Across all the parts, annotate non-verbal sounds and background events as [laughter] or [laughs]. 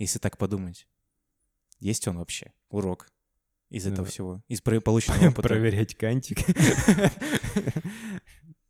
если так подумать. Есть он вообще? Урок из этого Да. всего? Из полученного [laughs] опыта? Проверять кантик.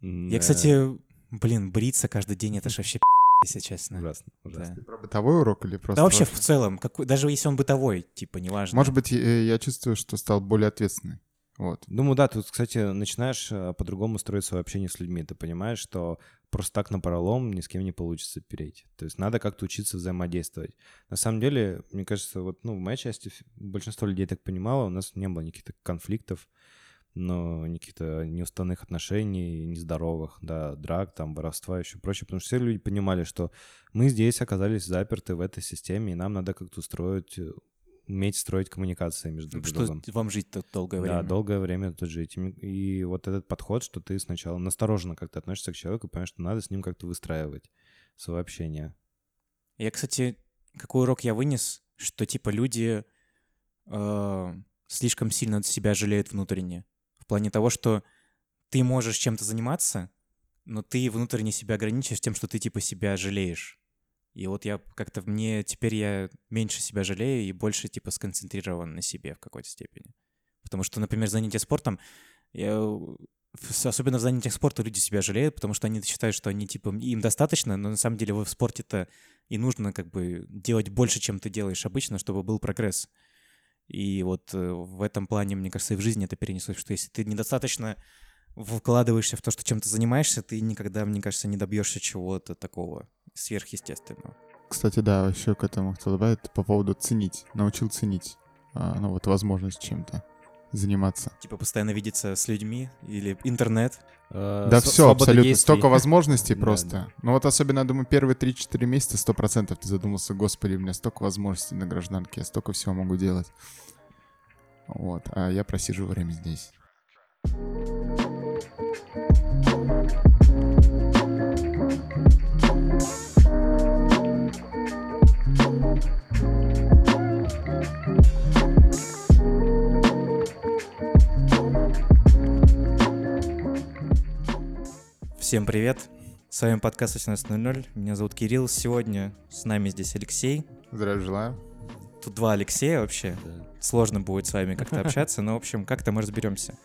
Я, кстати, блин, бриться каждый день, это ж вообще пи***, если честно. Ужасно, ужасно. Да. Про бытовой урок или просто... Да вообще в целом, какой, даже если он бытовой, типа, неважно. Может быть, э, я чувствую, что стал более ответственный. Вот. Думаю, да, тут, кстати, начинаешь э, по-другому строить свое общение с людьми. Ты понимаешь, что просто так на пролом ни с кем не получится перейти. То есть надо как-то учиться взаимодействовать. На самом деле, мне кажется, вот ну, в моей части большинство людей так понимало, у нас не было никаких конфликтов, но никаких-то неуставных отношений, нездоровых, да, драк, там, воровства и еще прочее, потому что все люди понимали, что мы здесь оказались заперты в этой системе, и нам надо как-то устроить, э, уметь строить коммуникации между друг Что другом. вам жить тут долгое время? Да, долгое время тут жить. И вот этот подход, что ты сначала настороженно как-то относишься к человеку, понимаешь, что надо с ним как-то выстраивать свое общение. Я, кстати, какой урок я вынес, что типа люди э, слишком сильно себя жалеют внутренне. В плане того, что ты можешь чем-то заниматься, но ты внутренне себя ограничиваешь тем, что ты типа себя жалеешь. И вот я как-то мне теперь я меньше себя жалею и больше типа сконцентрирован на себе в какой-то степени. Потому что, например, занятие спортом, я, особенно в занятиях спорта люди себя жалеют, потому что они считают, что они типа им достаточно, но на самом деле в спорте-то и нужно как бы делать больше, чем ты делаешь обычно, чтобы был прогресс. И вот э, в этом плане, мне кажется, и в жизни это перенеслось, что если ты недостаточно вкладываешься в то, что чем ты занимаешься, ты никогда, мне кажется, не добьешься чего-то такого сверхъестественного. Кстати, да, еще к этому хотел добавить по поводу ценить. Научил ценить, а, ну вот, возможность чем-то заниматься. Типа постоянно видеться с людьми или интернет. Э, Да все, абсолютно. действий. Столько возможностей [laughs] Да, просто. да. Ну вот особенно, я думаю, первые 3-4 месяца 100% ты задумался, господи, у меня столько возможностей на гражданке, я столько всего могу делать. Вот, а я просиживаю время здесь. Всем привет! С вами подкаст 18.00. Меня зовут Кирилл. Сегодня с нами здесь Алексей. Здравия желаю. Тут два Алексея вообще. Да. Сложно будет с вами как-то общаться, но, в общем, как-то мы разберемся.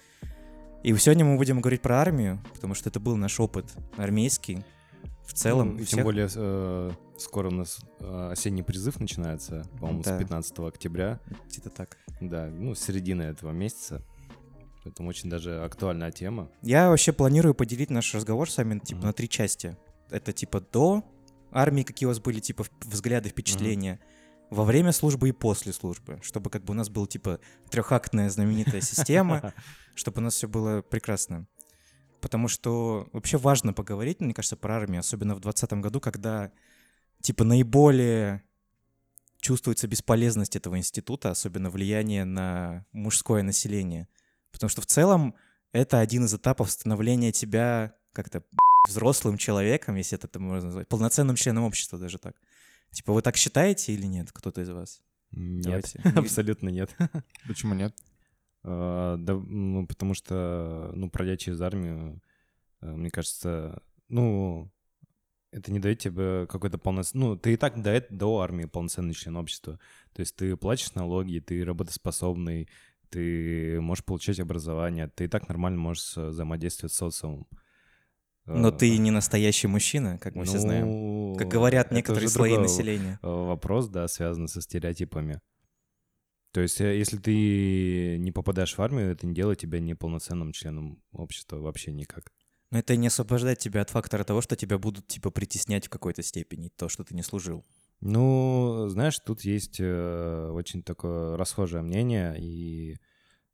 И сегодня мы будем говорить про армию, потому что это был наш опыт армейский. В целом, Ну, и всех- тем более э, скоро у нас э, осенний призыв начинается, по-моему, Да. с 15 октября. где-то так. Да, ну, с середины этого месяца. Поэтому очень даже актуальная тема. Я вообще планирую поделить наш разговор с вами типа Мгм. на три части. Это типа до армии, какие у вас были типа взгляды, впечатления, во время службы и после службы, чтобы как бы у нас была типа трехактная знаменитая система, [laughs] чтобы у нас все было прекрасно. Потому что вообще важно поговорить, мне кажется, про армию, особенно в 2020 году, когда типа наиболее чувствуется бесполезность этого института, особенно влияние на мужское население. Потому что в целом это один из этапов становления тебя как-то взрослым человеком, если это можно назвать, полноценным членом общества даже так. Типа вы так считаете или нет, кто-то из вас? Нет, [laughs] абсолютно нет. [laughs] Почему нет? Э, Да, ну, потому что, ну, пройдя через армию, э, мне кажется, ну, это не дает тебе какой-то полноценный... Ну, ты и так до, до армии полноценный член общества. То есть ты платишь налоги, ты работоспособный, ты можешь получать образование, ты и так нормально можешь э, взаимодействовать с социумом. Но Э, ты не настоящий мужчина, как мы все знаем. ну, Как говорят некоторые слои населения. э, вопрос, да, связан со стереотипами. То есть, э, если ты не попадаешь в армию, это не делает тебя неполноценным членом общества вообще никак. Но это не освобождает тебя от фактора того, что тебя будут типа притеснять в какой-то степени, то, что ты не служил. Ну, знаешь, тут есть э, очень такое расхожее мнение, и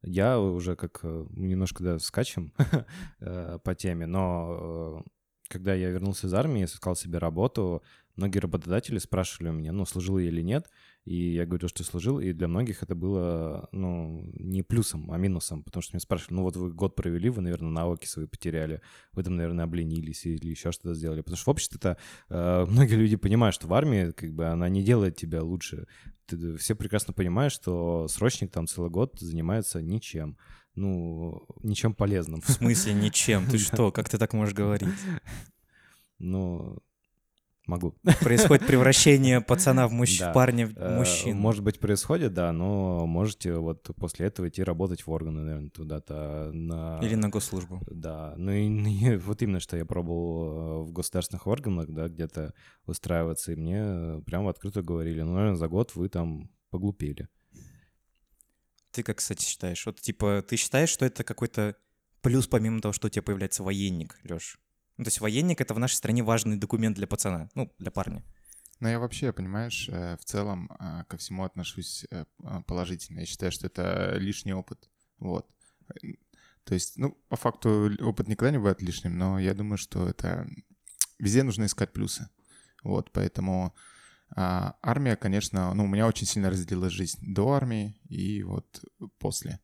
я уже как э, немножко, да, скачем [laughs] э, по теме, но э, когда я вернулся из армии, искал себе работу, многие работодатели спрашивали у меня, ну, служил я или нет, и я говорил, что служил, и для многих это было, ну, не плюсом, а минусом, потому что меня спрашивали, ну, вот вы год провели, вы, наверное, навыки свои потеряли, вы там, наверное, обленились или еще что-то сделали, потому что в обществе-то э, [laughs] многие люди понимают, что в армии, как бы, она не делает тебя лучше. Ты- все прекрасно понимают, что срочник там целый год занимается ничем, ну, ничем полезным. В смысле ничем? Ты [laughs] что? Как ты так можешь говорить? Ну, Могу. Происходит превращение [laughs] пацана в, мужч... Да. парня в Э, мужчину. Может быть, происходит, да, но можете вот после этого идти работать в органы, наверное, туда-то. На... Или на госслужбу. Да, ну и не- [laughs] вот именно, что я пробовал э, в государственных органах, да, где-то устраиваться, и мне э, прямо открыто говорили, ну, наверное, за год вы там поглупели. Ты как, кстати, считаешь? Вот, типа, ты считаешь, что это какой-то плюс, помимо того, что у тебя появляется военник, Лёш? Ну, то есть военник — это в нашей стране важный документ для пацана, ну, для парня. Но я вообще, понимаешь, э, в целом э, ко всему отношусь э, положительно. Я считаю, что это лишний опыт. Вот. То есть, ну, по факту опыт никогда не бывает лишним, но я думаю, что это везде нужно искать плюсы. Вот, поэтому а, армия, конечно, ну, у меня очень сильно разделилась жизнь до армии и вот после.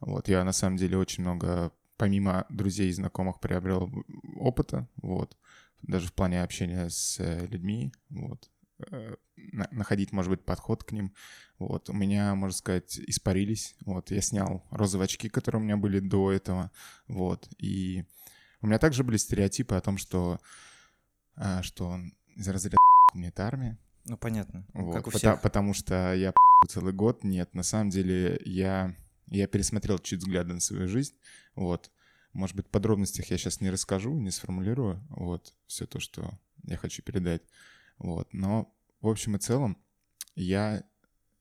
Вот, я на самом деле очень много, помимо друзей и знакомых, приобрел опыта, вот, даже в плане общения с э, людьми, вот, э, на- находить, может быть, подход к ним. Вот, у меня, можно сказать, испарились. Вот, я снял розовые очки, которые у меня были до этого. Вот, и у меня также были стереотипы о том, что, а, что он из разряда [laughs] мне это армия. Ну, понятно. Вот, как у всех. потому что я [laughs] целый год. Нет, на самом деле я, я пересмотрел чуть взгляды на свою жизнь. Вот. Может быть, подробностях я сейчас не расскажу, не сформулирую. Вот. Все то, что я хочу передать. Вот. Но в общем и целом я,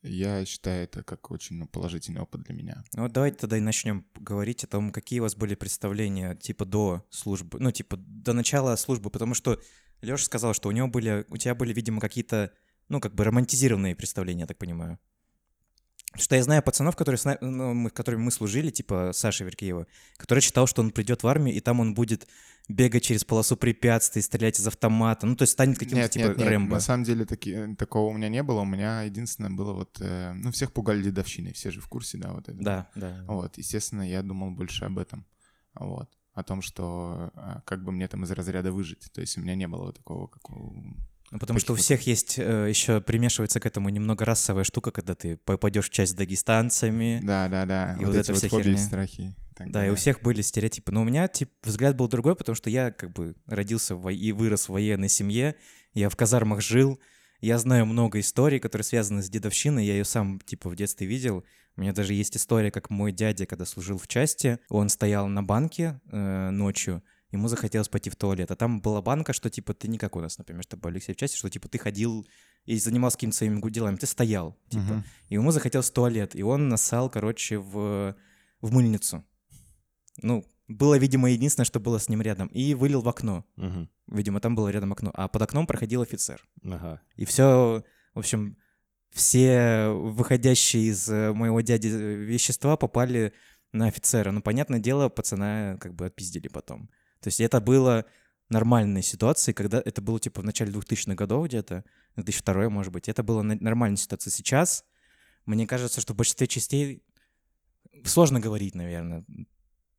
я считаю это как очень ну, положительный опыт для меня. Ну, вот давайте тогда и начнем говорить о том, какие у вас были представления, типа, до службы, ну, типа, до начала службы, потому что Леша сказал, что у него были, у тебя были, видимо, какие-то, ну, как бы романтизированные представления, я так понимаю. Что я знаю пацанов, которые с ну, мы, которыми мы служили, типа Саша Веркеева, который считал, что он придет в армию, и там он будет бегать через полосу препятствий, стрелять из автомата, ну, то есть станет каким-то, типа, нет, нет, Рэмбо. на самом деле таки, такого у меня не было. У меня единственное было вот... э, ну, всех пугали дедовщиной, все же в курсе, да, вот это. Да, да. Вот, естественно, я думал больше об этом. Вот. О том, что а, как бы мне там из разряда выжить. То есть у меня не было вот такого, как у... Потому что у всех есть, э, еще примешивается к этому немного расовая штука, когда ты попадешь в часть с дагестанцами. Да, да, да. И вот вот эти эта вот фобии, херня. страхи. и так Да, и у всех были стереотипы. Но у меня, типа, взгляд был другой, потому что я, как бы, родился во- и вырос в военной семье, я в казармах жил, я знаю много историй, которые связаны с дедовщиной, я ее сам, типа, в детстве видел. У меня даже есть история, как мой дядя, когда служил в части, он стоял на банке э, ночью, ему захотелось пойти в туалет, а там была банка, что, типа, ты не как у нас, например, с тобой, Алексей, в части, что, типа, ты ходил и занимался какими-то своими делами, ты стоял, типа, Мгм. и ему захотелось в туалет, и он насал, короче, в, в мыльницу. Ну, было, видимо, единственное, что было с ним рядом. И вылил в окно. Мгм. Видимо, там было рядом окно. А под окном проходил офицер. Ага. И все, в общем, все выходящие из э, моего дяди э, вещества попали на офицера. Ну, понятное дело, пацана как бы отпиздили потом. То есть это было нормальной ситуацией, когда это было типа в начале 2000-х годов где-то, 2002 может быть. Это было на- нормальной ситуацией. Сейчас, мне кажется, что в большинстве частей сложно говорить, наверное,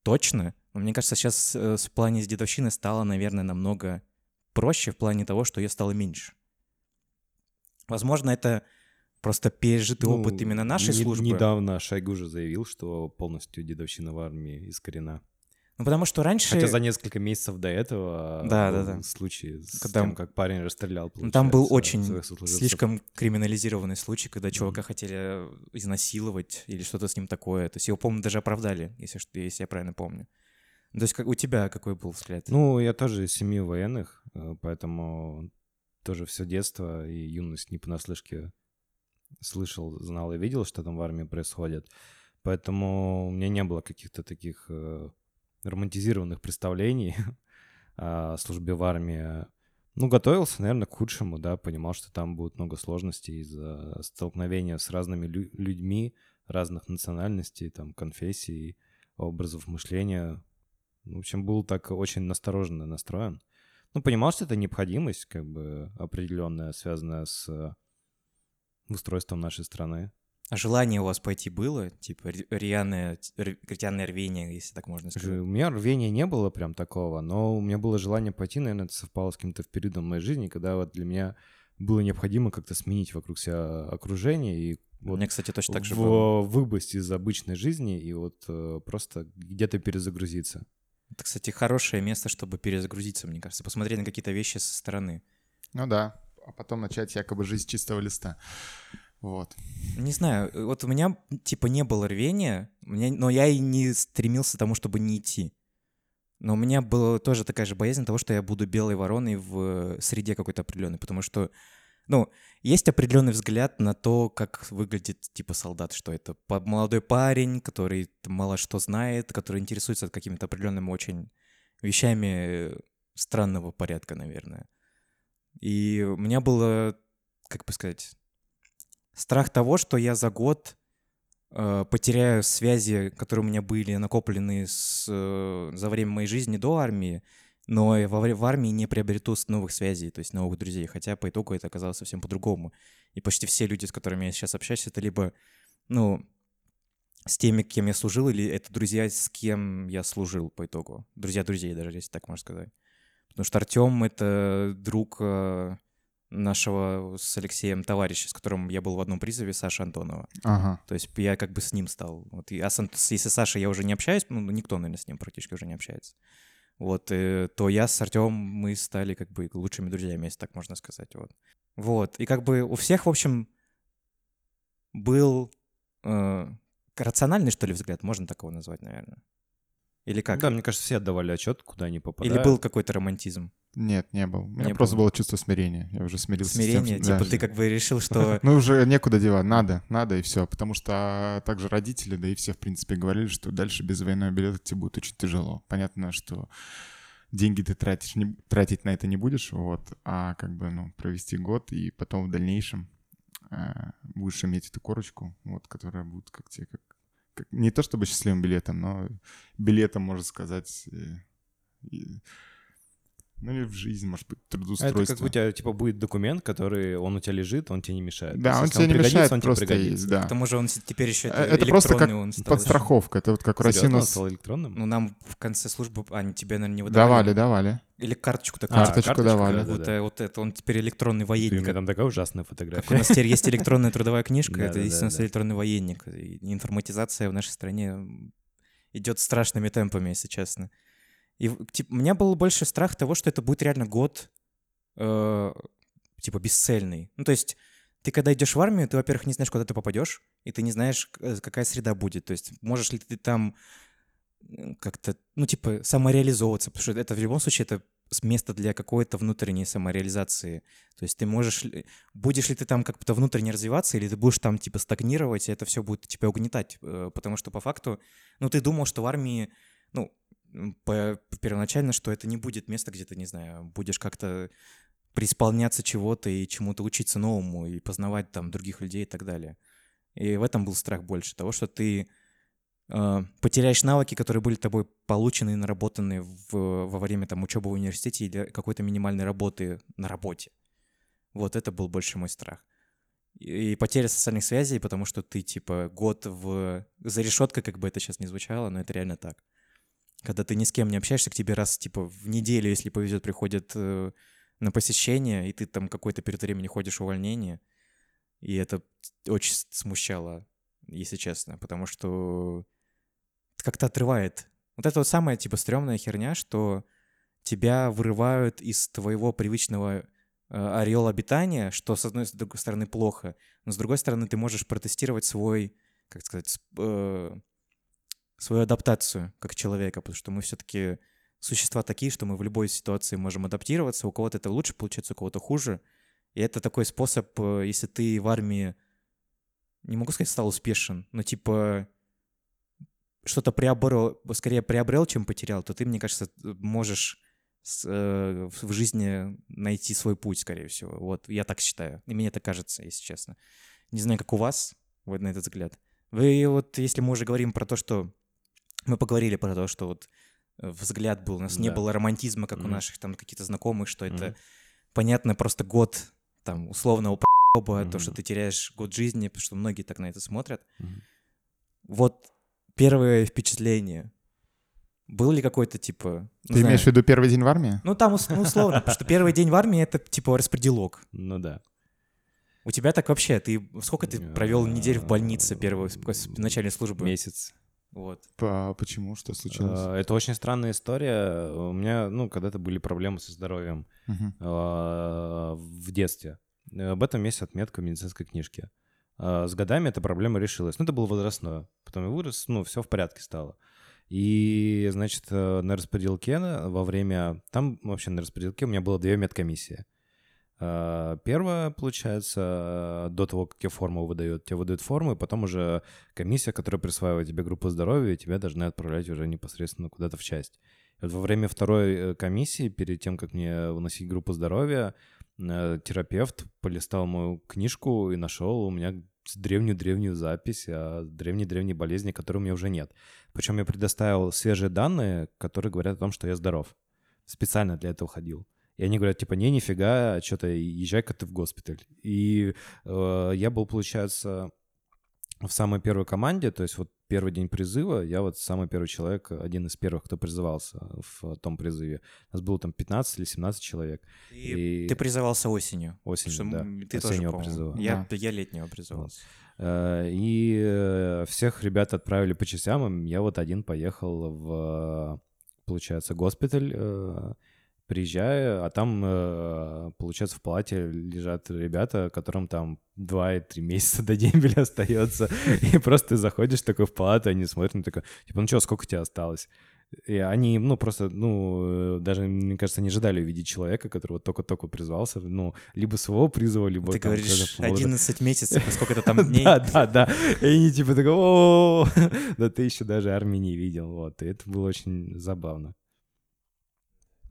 точно, но мне кажется, сейчас э, в плане с дедовщины стало, наверное, намного проще в плане того, что ее стало меньше. Возможно, это просто пережитый Ну, опыт именно нашей не- службы. Недавно Шойгу же заявил, что полностью дедовщина в армии искорена. Ну, потому что раньше... Хотя за несколько месяцев до этого Да, был да, да. случай с Когда- тем, как парень расстрелял, Ну, Там был очень слишком криминализированный случай, когда чувака хотели э, изнасиловать или что-то с ним такое. То есть его, по-моему, даже оправдали, если, если я правильно помню. То есть как, у тебя какой был взгляд? Ну, я тоже из семьи военных, э, поэтому тоже все детство и юность не понаслышке слышал, знал и видел, что там в армии происходит. Поэтому у меня не было каких-то таких э, романтизированных представлений [laughs] о службе в армии. Ну, готовился, наверное, к худшему, да, понимал, что там будет много сложностей из-за столкновения с разными лю- людьми разных национальностей, там, конфессий, образов мышления. В общем, был так очень настороженно настроен. Ну, понимал, что это необходимость, как бы, определенная, связанная с устройством нашей страны. А желание у вас пойти было? Типа рьяное, рьяное рвение, если так можно сказать. У меня рвения не было прям такого, но у меня было желание пойти, наверное, это совпало с каким-то периодом моей жизни, когда вот для меня было необходимо как-то сменить вокруг себя окружение и вот меня, кстати, точно так же в- было. выбыть из обычной жизни и вот э, просто где-то перезагрузиться. Это, кстати, хорошее место, чтобы перезагрузиться, мне кажется, посмотреть на какие-то вещи со стороны. Ну да, а потом начать якобы жизнь с чистого листа. Вот. Не знаю, вот у меня типа не было рвения, меня- но я и не стремился к тому, чтобы не идти. Но у меня была тоже такая же боязнь того, что я буду белой вороной в среде какой-то определенной, потому что, ну, есть определенный взгляд на то, как выглядит типа солдат, что это молодой парень, который мало что знает, который интересуется какими-то определенными очень вещами э, странного порядка, наверное. И у меня было, как бы сказать, страх того, что я за год э, потеряю связи, которые у меня были накоплены с, э, за время моей жизни до армии, но во в армии не приобрету новых связей, то есть новых друзей, хотя по итогу это оказалось совсем по-другому. И почти все люди, с которыми я сейчас общаюсь, это либо, ну, с теми, кем я служил, или это друзья, с кем я служил по итогу. Друзья друзей даже, если так можно сказать. Потому что Артем — это друг э, нашего с Алексеем товарища, с которым я был в одном призыве, Саша Антонова. Ага. То есть я как бы с ним стал. Вот, и, а с, если с Сашей я уже не общаюсь, ну, никто, наверное, с ним практически уже не общается, вот, э, то я с Артемом, мы стали как бы лучшими друзьями, если так можно сказать, вот. Вот, и как бы у всех, в общем, был э, рациональный, что ли, взгляд, можно такого назвать, наверное. Или как? Да, мне кажется, все отдавали отчет, куда они попадают. Или был какой-то романтизм? Нет, не был. У меня Не просто было. было чувство смирения. Я уже смирился с тем, Смирение? что- да. Типа ты как бы решил, что... [laughs] Ну, уже некуда девать, надо, надо и все. Потому что также родители, да и все, в принципе, говорили, что дальше без военного билета тебе будет очень тяжело. Понятно, что деньги ты тратишь, не, тратить на это не будешь, вот, а как бы, ну, провести год и потом в дальнейшем э, будешь иметь эту корочку, вот, которая будет как тебе, как, как- не то чтобы счастливым билетом, но билетом, можно сказать, э, и- ну, или в жизнь, может быть, А трудоустройство. Это как у тебя, типа, будет документ, который, он у тебя лежит, он тебе не мешает. Да, То он тебе не пригодится, мешает, он тебе просто пригодится. есть, да. К тому же он теперь еще Э, это просто как электронный он стал еще. Подстраховка, это вот как Серьезно, нас стал электронным? Ну, нам в конце службы... А, они тебе, наверное, не выдавали? давали, давали. Или карточку А, такую. карточку давали. да, да, Вот, да. э, вот это, он теперь электронный Блин, у военник. меня там такая ужасная Как у фотография. нас теперь есть электронная трудовая книжка, это единственный электронный военник. Информатизация в нашей стране идет страшными темпами, если честно. И типа, у меня был больше страх того, что это будет реально год э, типа бесцельный. Ну, то есть ты когда идешь в армию, ты, во-первых, не знаешь, куда ты попадешь, и ты не знаешь, э, какая среда будет. То есть можешь ли ты там как-то, ну, типа, самореализовываться, потому что это в любом случае это место для какой-то внутренней самореализации. То есть ты можешь, будешь ли ты там как-то внутренне развиваться, или ты будешь там, типа, стагнировать, и это все будет тебя угнетать. э, Потому что по факту, ну, ты думал, что в армии, ну, первоначально, что это не будет место, где ты, не знаю, будешь как-то преисполняться чего-то и чему-то учиться новому, и познавать там других людей и так далее. И в этом был страх больше, того, что ты э, потеряешь навыки, которые были тобой получены и наработаны в, во время там учебы в университете или какой-то минимальной работы на работе. Вот это был больше мой страх. И потеря социальных связей, потому что ты типа год в за решеткой, как бы это сейчас не звучало, но это реально так. Когда ты ни с кем не общаешься, к тебе раз типа в неделю, если повезет, приходят э, на посещение, и ты там какой-то период времени ходишь в увольнение, и это очень смущало, если честно, потому что как-то отрывает. Вот это вот самая, типа, стрёмная херня, что тебя вырывают из твоего привычного э, ореола обитания, что, с одной с другой стороны, плохо, но с другой стороны, ты можешь протестировать свой, как сказать, э, свою адаптацию как человека, потому что мы все-таки существа такие, что мы в любой ситуации можем адаптироваться, у кого-то это лучше получается, у кого-то хуже, и это такой способ, э, если ты в армии, не могу сказать, стал успешен, но типа что-то приобрел, скорее приобрел, чем потерял, то ты, мне кажется, можешь с- э, в жизни найти свой путь, скорее всего. Вот, я так считаю. И мне так кажется, если честно. Не знаю, как у вас, вот на этот взгляд. Вы вот, если мы уже говорим про то, что... Мы поговорили про то, что вот э, взгляд был, у нас не Да. было романтизма, как у Мгм. наших там каких-то знакомых, что это, Мгм. понятно, просто год там условного п***ба, то, что ты теряешь год жизни, потому что многие так на это смотрят. Мгм. Вот первое впечатление. Был ли какой-то, типа... ну, Ты знаю, имеешь в виду первый день в армии? Ну, там ну, условно, потому что первый день в армии — это, типа, распределок. Ну да. У тебя так вообще, ты сколько ты провел недель в больнице с начальной службы? Месяц. Вот. По- Почему? Что случилось? Э, Это очень странная история. У меня, ну, когда-то были проблемы со здоровьем э, в детстве. Э, Об этом есть отметка в медицинской книжке. Э, С годами эта проблема решилась. Ну, это было возрастное. Потом я вырос, ну, все в порядке стало. И, значит, на распределке во время... Там вообще на распределке у меня было две медкомиссии. Э, Первая, получается, э, до того, как тебе форму выдают, тебе выдают форму, и потом уже комиссия, которая присваивает тебе группу здоровья, тебя должны отправлять уже непосредственно куда-то в часть. И вот во время второй э, комиссии, перед тем, как мне выносить группу здоровья, терапевт полистал мою книжку и нашел у меня древнюю-древнюю запись о древней-древней болезни, которой у меня уже нет. Причем я предоставил свежие данные, которые говорят о том, что я здоров. Специально для этого ходил. И они говорят, типа, не, нифига, что-то езжай-ка ты в госпиталь. И э, я был, получается, в самой первой команде, то есть вот первый день призыва, я вот самый первый человек, один из первых, кто призывался в том призыве. У нас было там 15 или 17 человек. Ты, И- ты призывался осенью. Осенью, Что, да. Ты тоже, Осеннего по-моему. призыва. Я, я летнего призывался. Э, И э, всех ребят отправили по частям, и я вот один поехал в, получается, госпиталь, э, приезжаю, а там, э, получается, в палате лежат ребята, которым там 2-3 месяца до дембеля [laughs] остается, и просто ты заходишь такой в палату, они смотрят, ну, такой, типа, ну что, сколько тебе осталось? И они, ну, просто, ну, даже, мне кажется, не ожидали увидеть человека, который вот только-только призвался, ну, либо своего призыва, либо... Ты там говоришь, какого-то возраста. 11 месяцев, сколько это [laughs] там дней? Да, да, да. И они типа такой, о [laughs] да ты еще даже армии не видел. Вот, и это было очень забавно.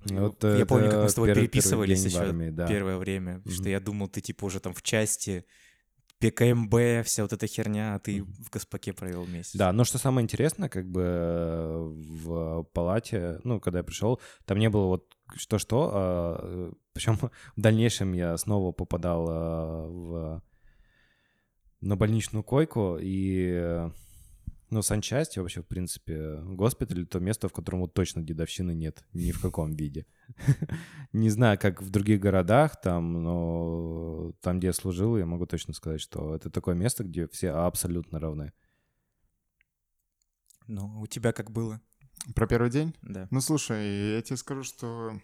Вот Я помню, как мы с тобой первый- переписывались еще армии, да. первое время, что Мгм. я думал, ты типа уже там в части, ПКМБ, вся вот эта херня, а ты Мгм. в Гаспаке провел месяц. Да, но что самое интересное, как бы в палате, ну, когда я пришел, там не было вот что-что, причем в дальнейшем я снова попадал а, в на больничную койку, и, э, ну, санчасть, вообще, в принципе, госпиталь — то место, в котором вот точно дедовщины нет ни в каком виде. [laughs] Не знаю, как в других городах там, но там, где я служил, я могу точно сказать, что это такое место, где все абсолютно равны. Ну, у тебя как было? Про первый день? Да. Ну, слушай, я тебе скажу, что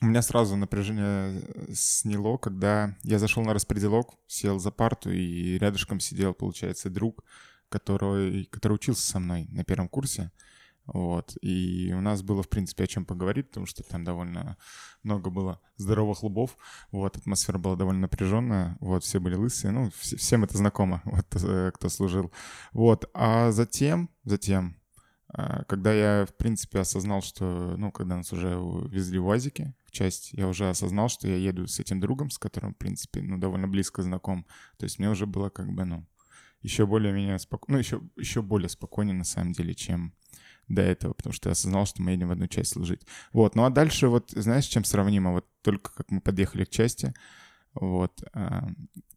у меня сразу напряжение э, сняло, когда я зашел на распределок, сел за парту, и рядышком сидел, получается, друг, который, который учился со мной на первом курсе. Вот. И у нас было, в принципе, о чем поговорить, потому что там довольно много было здоровых лбов. Вот, атмосфера была довольно напряженная. Вот, все были лысые. Ну, все- всем это знакомо, [laughs] вот, э, кто служил. Вот. А затем, затем, а, когда я, в принципе, осознал, что, ну, когда нас уже везли в УАЗике в часть, я уже осознал, что я еду с этим другом, с которым, в принципе, ну, довольно близко знаком. То есть мне уже было как бы, ну, еще более меня спокойно, ну, еще, еще более спокойнее, на самом деле, чем до этого, потому что я осознал, что мы едем в одну часть служить. Вот, ну а дальше вот, знаешь, чем сравнимо? Вот только как мы подъехали к части, вот, а,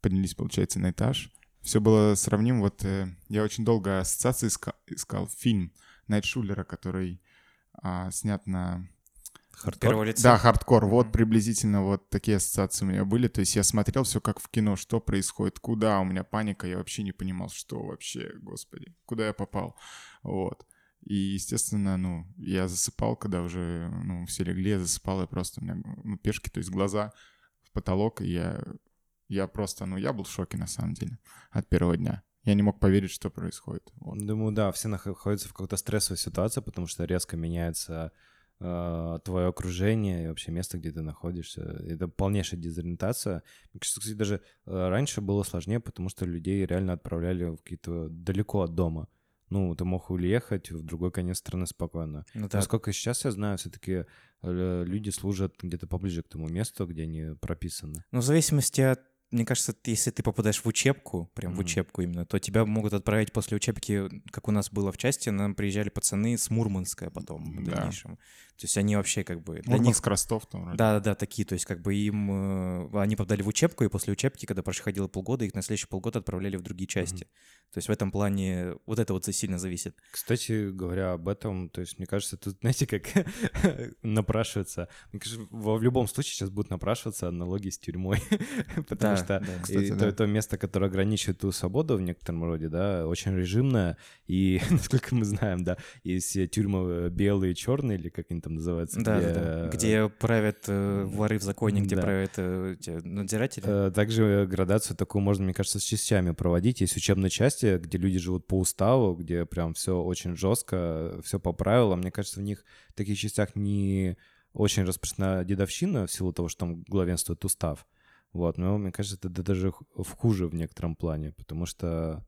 поднялись, получается, на этаж, все было сравнимо. Вот э, я очень долго ассоциации иска- искал фильм Найшуллера, который а, снят на... Первого лица? Да, хардкор. Вот приблизительно вот такие ассоциации у меня были. То есть я смотрел все как в кино, что происходит, куда у меня паника, я вообще не понимал, что вообще, господи, куда я попал. Вот. И, естественно, ну, я засыпал, когда уже, ну, все легли, я засыпал, я просто, у меня, ну, пешки, то есть глаза в потолок, и я, я просто, ну, я был в шоке, на самом деле, от первого дня. Я не мог поверить, что происходит. Вот. Думаю, да, все находятся в какой-то стрессовой ситуации, потому что резко меняется твое окружение и вообще место, где ты находишься. Это полнейшая дезориентация. Мне кажется, кстати, даже э, раньше было сложнее, потому что людей реально отправляли в какие-то далеко от дома. Ну, ты мог уехать в другой конец страны спокойно. Ну да, Насколько сейчас я знаю, все-таки люди служат где-то поближе к тому месту, где они прописаны. Ну, в зависимости от... Мне кажется, если ты попадаешь в учебку, прям в Мгм. учебку именно, то тебя могут отправить после учебки, как у нас было в части, нам приезжали пацаны с Мурманска потом в Да. дальнейшем. То есть они вообще как бы... Для них... Ростов там вроде. Да-да-да, такие, то есть как бы им... э, Они попадали в учебку, и после учебки, когда проходило полгода, их на следующие полгода отправляли в другие части. То есть в этом плане вот это вот сильно зависит. Кстати говоря, об этом, то есть, мне кажется, тут, [laughs] знаете, как [laughs] напрашивается. Мне кажется, в любом случае сейчас будут напрашиваться аналогии с тюрьмой, [laughs] потому Да, что да. Кстати, то, да. то место, которое ограничивает ту свободу в некотором роде, да, очень режимное, и, насколько мы знаем, да, есть тюрьмы э, белые, черные, или как они там называются, Да, где, да, да. э, Где правят э, воры в законе, где Да. правят э, надзиратели. Э, Также градацию такую можно, мне кажется, с частями проводить. Есть учебные части, где люди живут по уставу, где прям все очень жестко, все по правилам. Мне кажется, в них в таких частях не очень распространена дедовщина в силу того, что там главенствует устав. Вот, но мне кажется, это даже хуже в некотором плане, потому что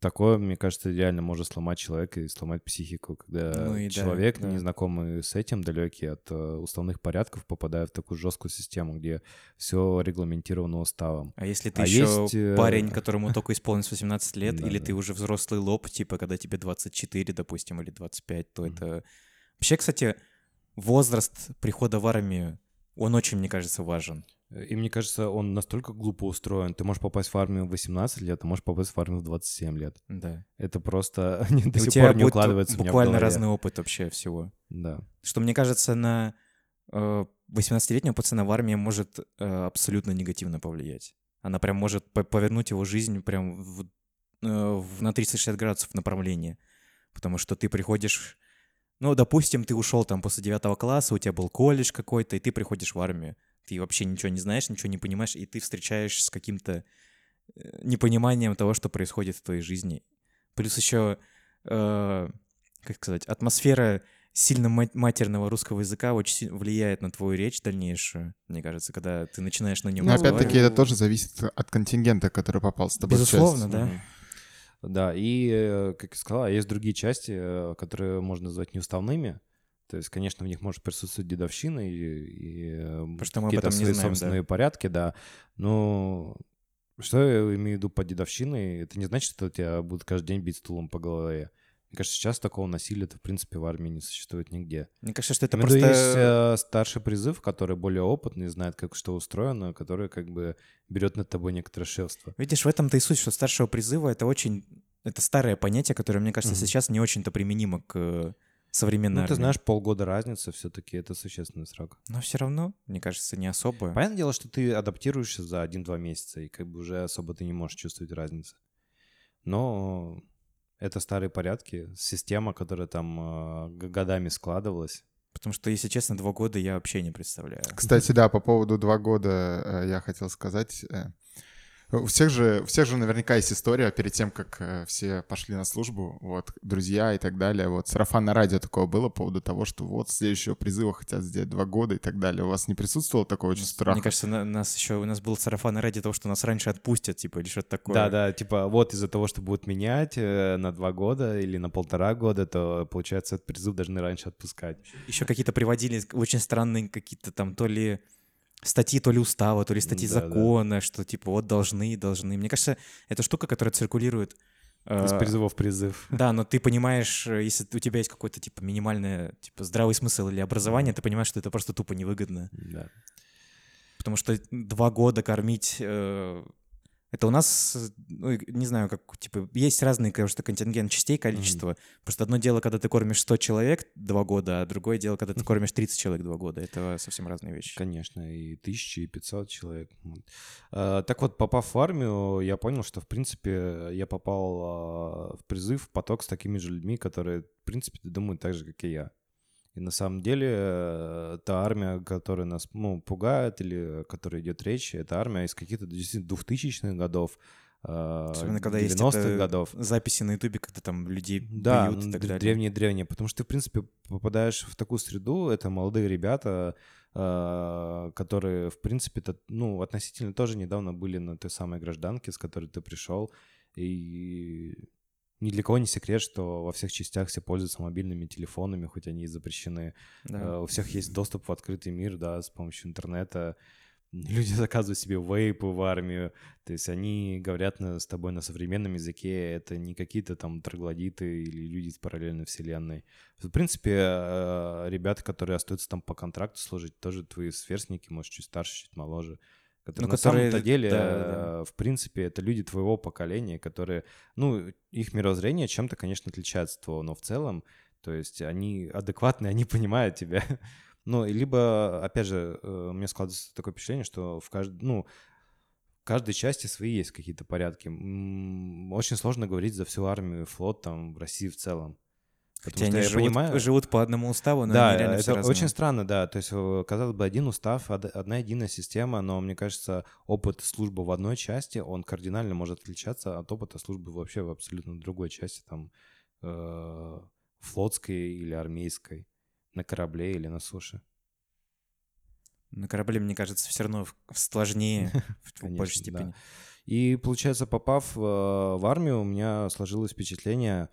такое, мне кажется, реально может сломать человека и сломать психику, когда Ну и да, человек, да. незнакомый с этим, далекий от э, уставных порядков, попадает в такую жесткую систему, где все регламентировано уставом. А если ты А еще есть, э, парень, которому только исполнилось 18 лет, Да, или да. ты уже взрослый лоб, типа, когда тебе 24, допустим, или 25, то это... Вообще, кстати, возраст прихода в армию, он очень, мне кажется, важен. И мне кажется, он настолько глупо устроен. Ты можешь попасть в армию в 18 лет, а можешь попасть в армию в 27 лет. Да. Это просто [laughs] до сих пор не укладывается буквально разный опыт вообще всего. Да. Что, мне кажется, на э, 18-летнего пацана в армии может э, абсолютно негативно повлиять. Она прям может по- повернуть его жизнь прям э, в- на 360 градусов направление. Потому что ты приходишь... Ну, допустим, ты ушел там после 9 класса, у тебя был колледж какой-то, и ты приходишь в армию. Ты вообще ничего не знаешь, ничего не понимаешь, и ты встречаешься с каким-то э, непониманием того, что происходит в твоей жизни. Плюс еще, э, как сказать, атмосфера сильно ма- матерного русского языка очень влияет на твою речь дальнейшую, мне кажется, когда ты начинаешь на нем Но разговаривать. опять-таки это тоже зависит от контингента, который попал с тобой в часть. Безусловно, да. Да, и, э, как я сказал, есть другие части, э, которые можно назвать неуставными. То есть, конечно, в них может присутствовать дедовщина и, и э, что мы об какие-то свои знаем, да. собственные порядки, да. Но что я имею в виду под дедовщиной, это не значит, что тебя будут каждый день бить стулом по голове. Мне кажется, сейчас такого насилия-то, в принципе, в армии не существует нигде. Мне кажется, что это виду, просто... есть э, старший призыв, который более опытный, знает, как что устроено, который как бы берет над тобой некоторое шефство. Видишь, в этом-то и суть, что старшего призыва — это очень... Это старое понятие, которое, мне кажется, Мгм. сейчас не очень-то применимо к современной Ну, ты знаешь, полгода разницы все-таки это существенный срок. Но все равно, мне кажется, не особо. Понятное дело, что ты адаптируешься за 1-2 месяца, и как бы уже особо ты не можешь чувствовать разницы. Но это старые порядки, система, которая там э, годами складывалась. Потому что, если честно, два года я вообще не представляю. Кстати, да, по поводу два года э, я хотел сказать. э, У всех же, у всех же наверняка есть история перед тем, как э, все пошли на службу, вот, друзья и так далее. Вот, сарафанное радио такое было по поводу того, что вот следующего призыва хотят сделать два года и так далее. У вас не присутствовало такого очень страха? Мне кажется, на- нас еще у нас был сарафан ради того, что нас раньше отпустят, типа, или что-то такое. Да, да, типа вот из-за того, что будут менять э, на два года или на полтора года, то, получается, этот призыв должны раньше отпускать. Еще какие-то приводили очень странные какие-то там то ли статьи, то ли устава, то ли статьи Да, да. закона, что типа вот должны, должны. Мне кажется, это штука, которая циркулирует. э, Из призыва в призыв. Да, но ты понимаешь, э, если у тебя есть какой-то типа минимальное, типа здравый смысл или образование, ты понимаешь, что это просто тупо невыгодно. Да. Потому что два года кормить... э, это у нас, ну, не знаю, как, типа, есть разные, конечно, контингент частей, количество. Просто одно дело, когда ты кормишь 100 человек два года, а другое дело, когда ты кормишь 30 человек два года. Это совсем разные вещи. Конечно, и тысячи, и пятьсот человек. Вот. А, Так вот, попав в армию, я понял, что, в принципе, я попал а, в призыв, в поток с такими же людьми, которые, в принципе, думают так же, как и я. И на самом деле э, та армия, которая нас ну, пугает или о которой идет речь, это армия из каких-то действительно двухтысячных годов, а, Особенно, когда есть 90-х это годов. записи на Ютубе, когда там людей Да, бьют и так далее. древние-древние, потому что ты, в принципе, попадаешь в такую среду, это молодые ребята, а, которые, в принципе, то, ну, относительно тоже недавно были на той самой гражданке, с которой ты пришел, и ни для кого не секрет, что во всех частях все пользуются мобильными телефонами, хоть они и запрещены. Да. Э, У всех есть доступ в открытый мир, да, с помощью интернета. [laughs] Люди заказывают себе вейпы в армию, то есть они говорят на, с тобой на современном языке, это не какие-то там троглодиты или люди из параллельной вселенной. В принципе, э, ребята, которые остаются там по контракту служить, тоже твои сверстники, может, чуть старше, чуть моложе. Которые Ну, на которые- самом-то деле, да, да, в принципе, это люди твоего поколения, которые, ну, их мировоззрение чем-то, конечно, отличается от твоего, но в целом, то есть они адекватные, они понимают тебя. [laughs] Ну, либо, опять же, э, у меня складывается такое впечатление, что в каждой, ну, в каждой части свои есть какие-то порядки. Очень сложно говорить за всю армию и флот там в России в целом. Хотя они живут, понимаю- живут по одному уставу, но да, они реально все это разные. очень странно, да. То есть, э, казалось бы, один устав, од- одна единая система, но мне кажется, опыт службы в одной части, он кардинально может отличаться от опыта службы вообще в абсолютно другой части, там, э, флотской или армейской, на корабле или на суше. На корабле, мне кажется, все равно сложнее [laughs] в большей степени. И, получается, попав э, в армию, у меня сложилось впечатление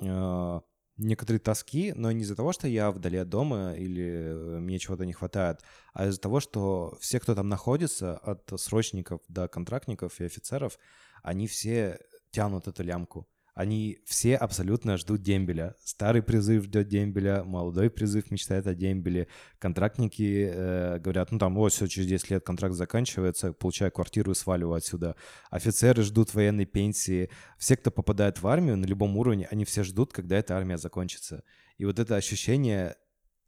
э, некоторые тоски, но не из-за того, что я вдали от дома или мне чего-то не хватает, а из-за того, что все, кто там находится, от срочников до контрактников и офицеров, они все тянут эту лямку. Они все абсолютно ждут дембеля. Старый призыв ждет дембеля, молодой призыв мечтает о дембеле. Контрактники э, говорят, ну там, вот, все, через 10 лет контракт заканчивается, получаю квартиру и сваливаю отсюда. Офицеры ждут военной пенсии. Все, кто попадает в армию на любом уровне, они все ждут, когда эта армия закончится. И вот это ощущение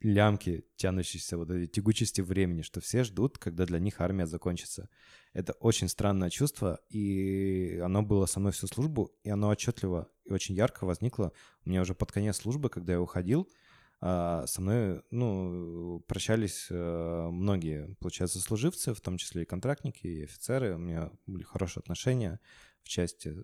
лямки, тянущейся, вот этой тягучести времени, что все ждут, когда для них армия закончится. Это очень странное чувство, и оно было со мной всю службу, и оно отчетливо и очень ярко возникло у меня уже под конец службы, когда я уходил, а, со мной, ну, прощались э, многие, получается, служивцы, в том числе и контрактники, и офицеры. У меня были хорошие отношения в части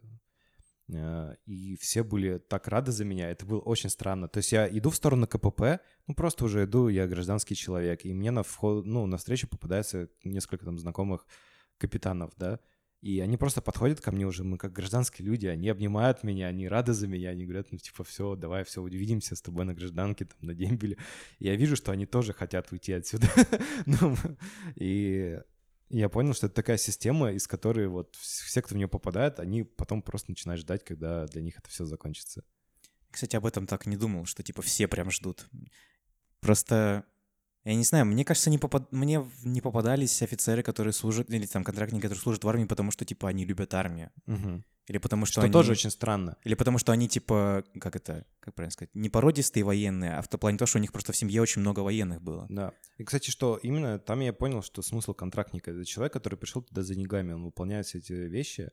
и все были так рады за меня, это было очень странно. То есть я иду в сторону КПП, ну просто уже иду, я гражданский человек, и мне на вход, ну, на встречу попадается несколько там знакомых капитанов, да, и они просто подходят ко мне уже, мы как гражданские люди, они обнимают меня, они рады за меня, они говорят, ну, типа, все, давай, все, увидимся с тобой на гражданке, там, на дембеле. И я вижу, что они тоже хотят уйти отсюда. [laughs] Ну, И я понял, что это такая система, из которой вот вс- все, кто в нее попадает, они потом просто начинают ждать, когда для них это все закончится. Кстати, об этом так не думал, что типа все прям ждут. Просто, я не знаю, мне кажется, не попад... мне не попадались офицеры, которые служат, или там контрактники, которые служат в армии, потому что типа они любят армию. Или потому что, Что они... тоже очень странно. Или потому что они типа, как это, как правильно сказать, не породистые военные, а в том плане того, что у них просто в семье очень много военных было. Да. И, кстати, что именно там я понял, что смысл контрактника — это человек, который пришел туда за деньгами, он выполняет все эти вещи.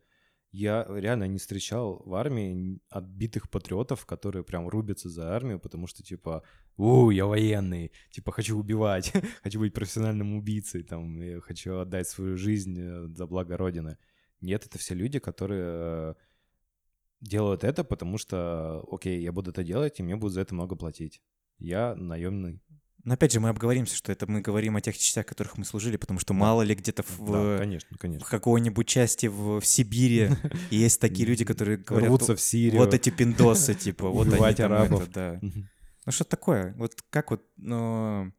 Я реально не встречал в армии отбитых патриотов, которые прям рубятся за армию, потому что, типа, у, я военный, типа, хочу убивать, [laughs] хочу быть профессиональным убийцей, там, я хочу отдать свою жизнь э, за благо Родины. Нет, это все люди, которые э, делают это, потому что, окей, я буду это делать, и мне будут за это много платить. Я наемный Но опять же, мы обговоримся, что это мы говорим о тех частях, в которых мы служили, потому что мало ли где-то в, Да, конечно, конечно. в какой-нибудь части в, в Сибири [laughs] есть такие люди, которые говорят, Рвутся в Сирию. вот эти пиндосы, типа, вот они там арабов. это, да. Ну что такое? Вот как вот, ну,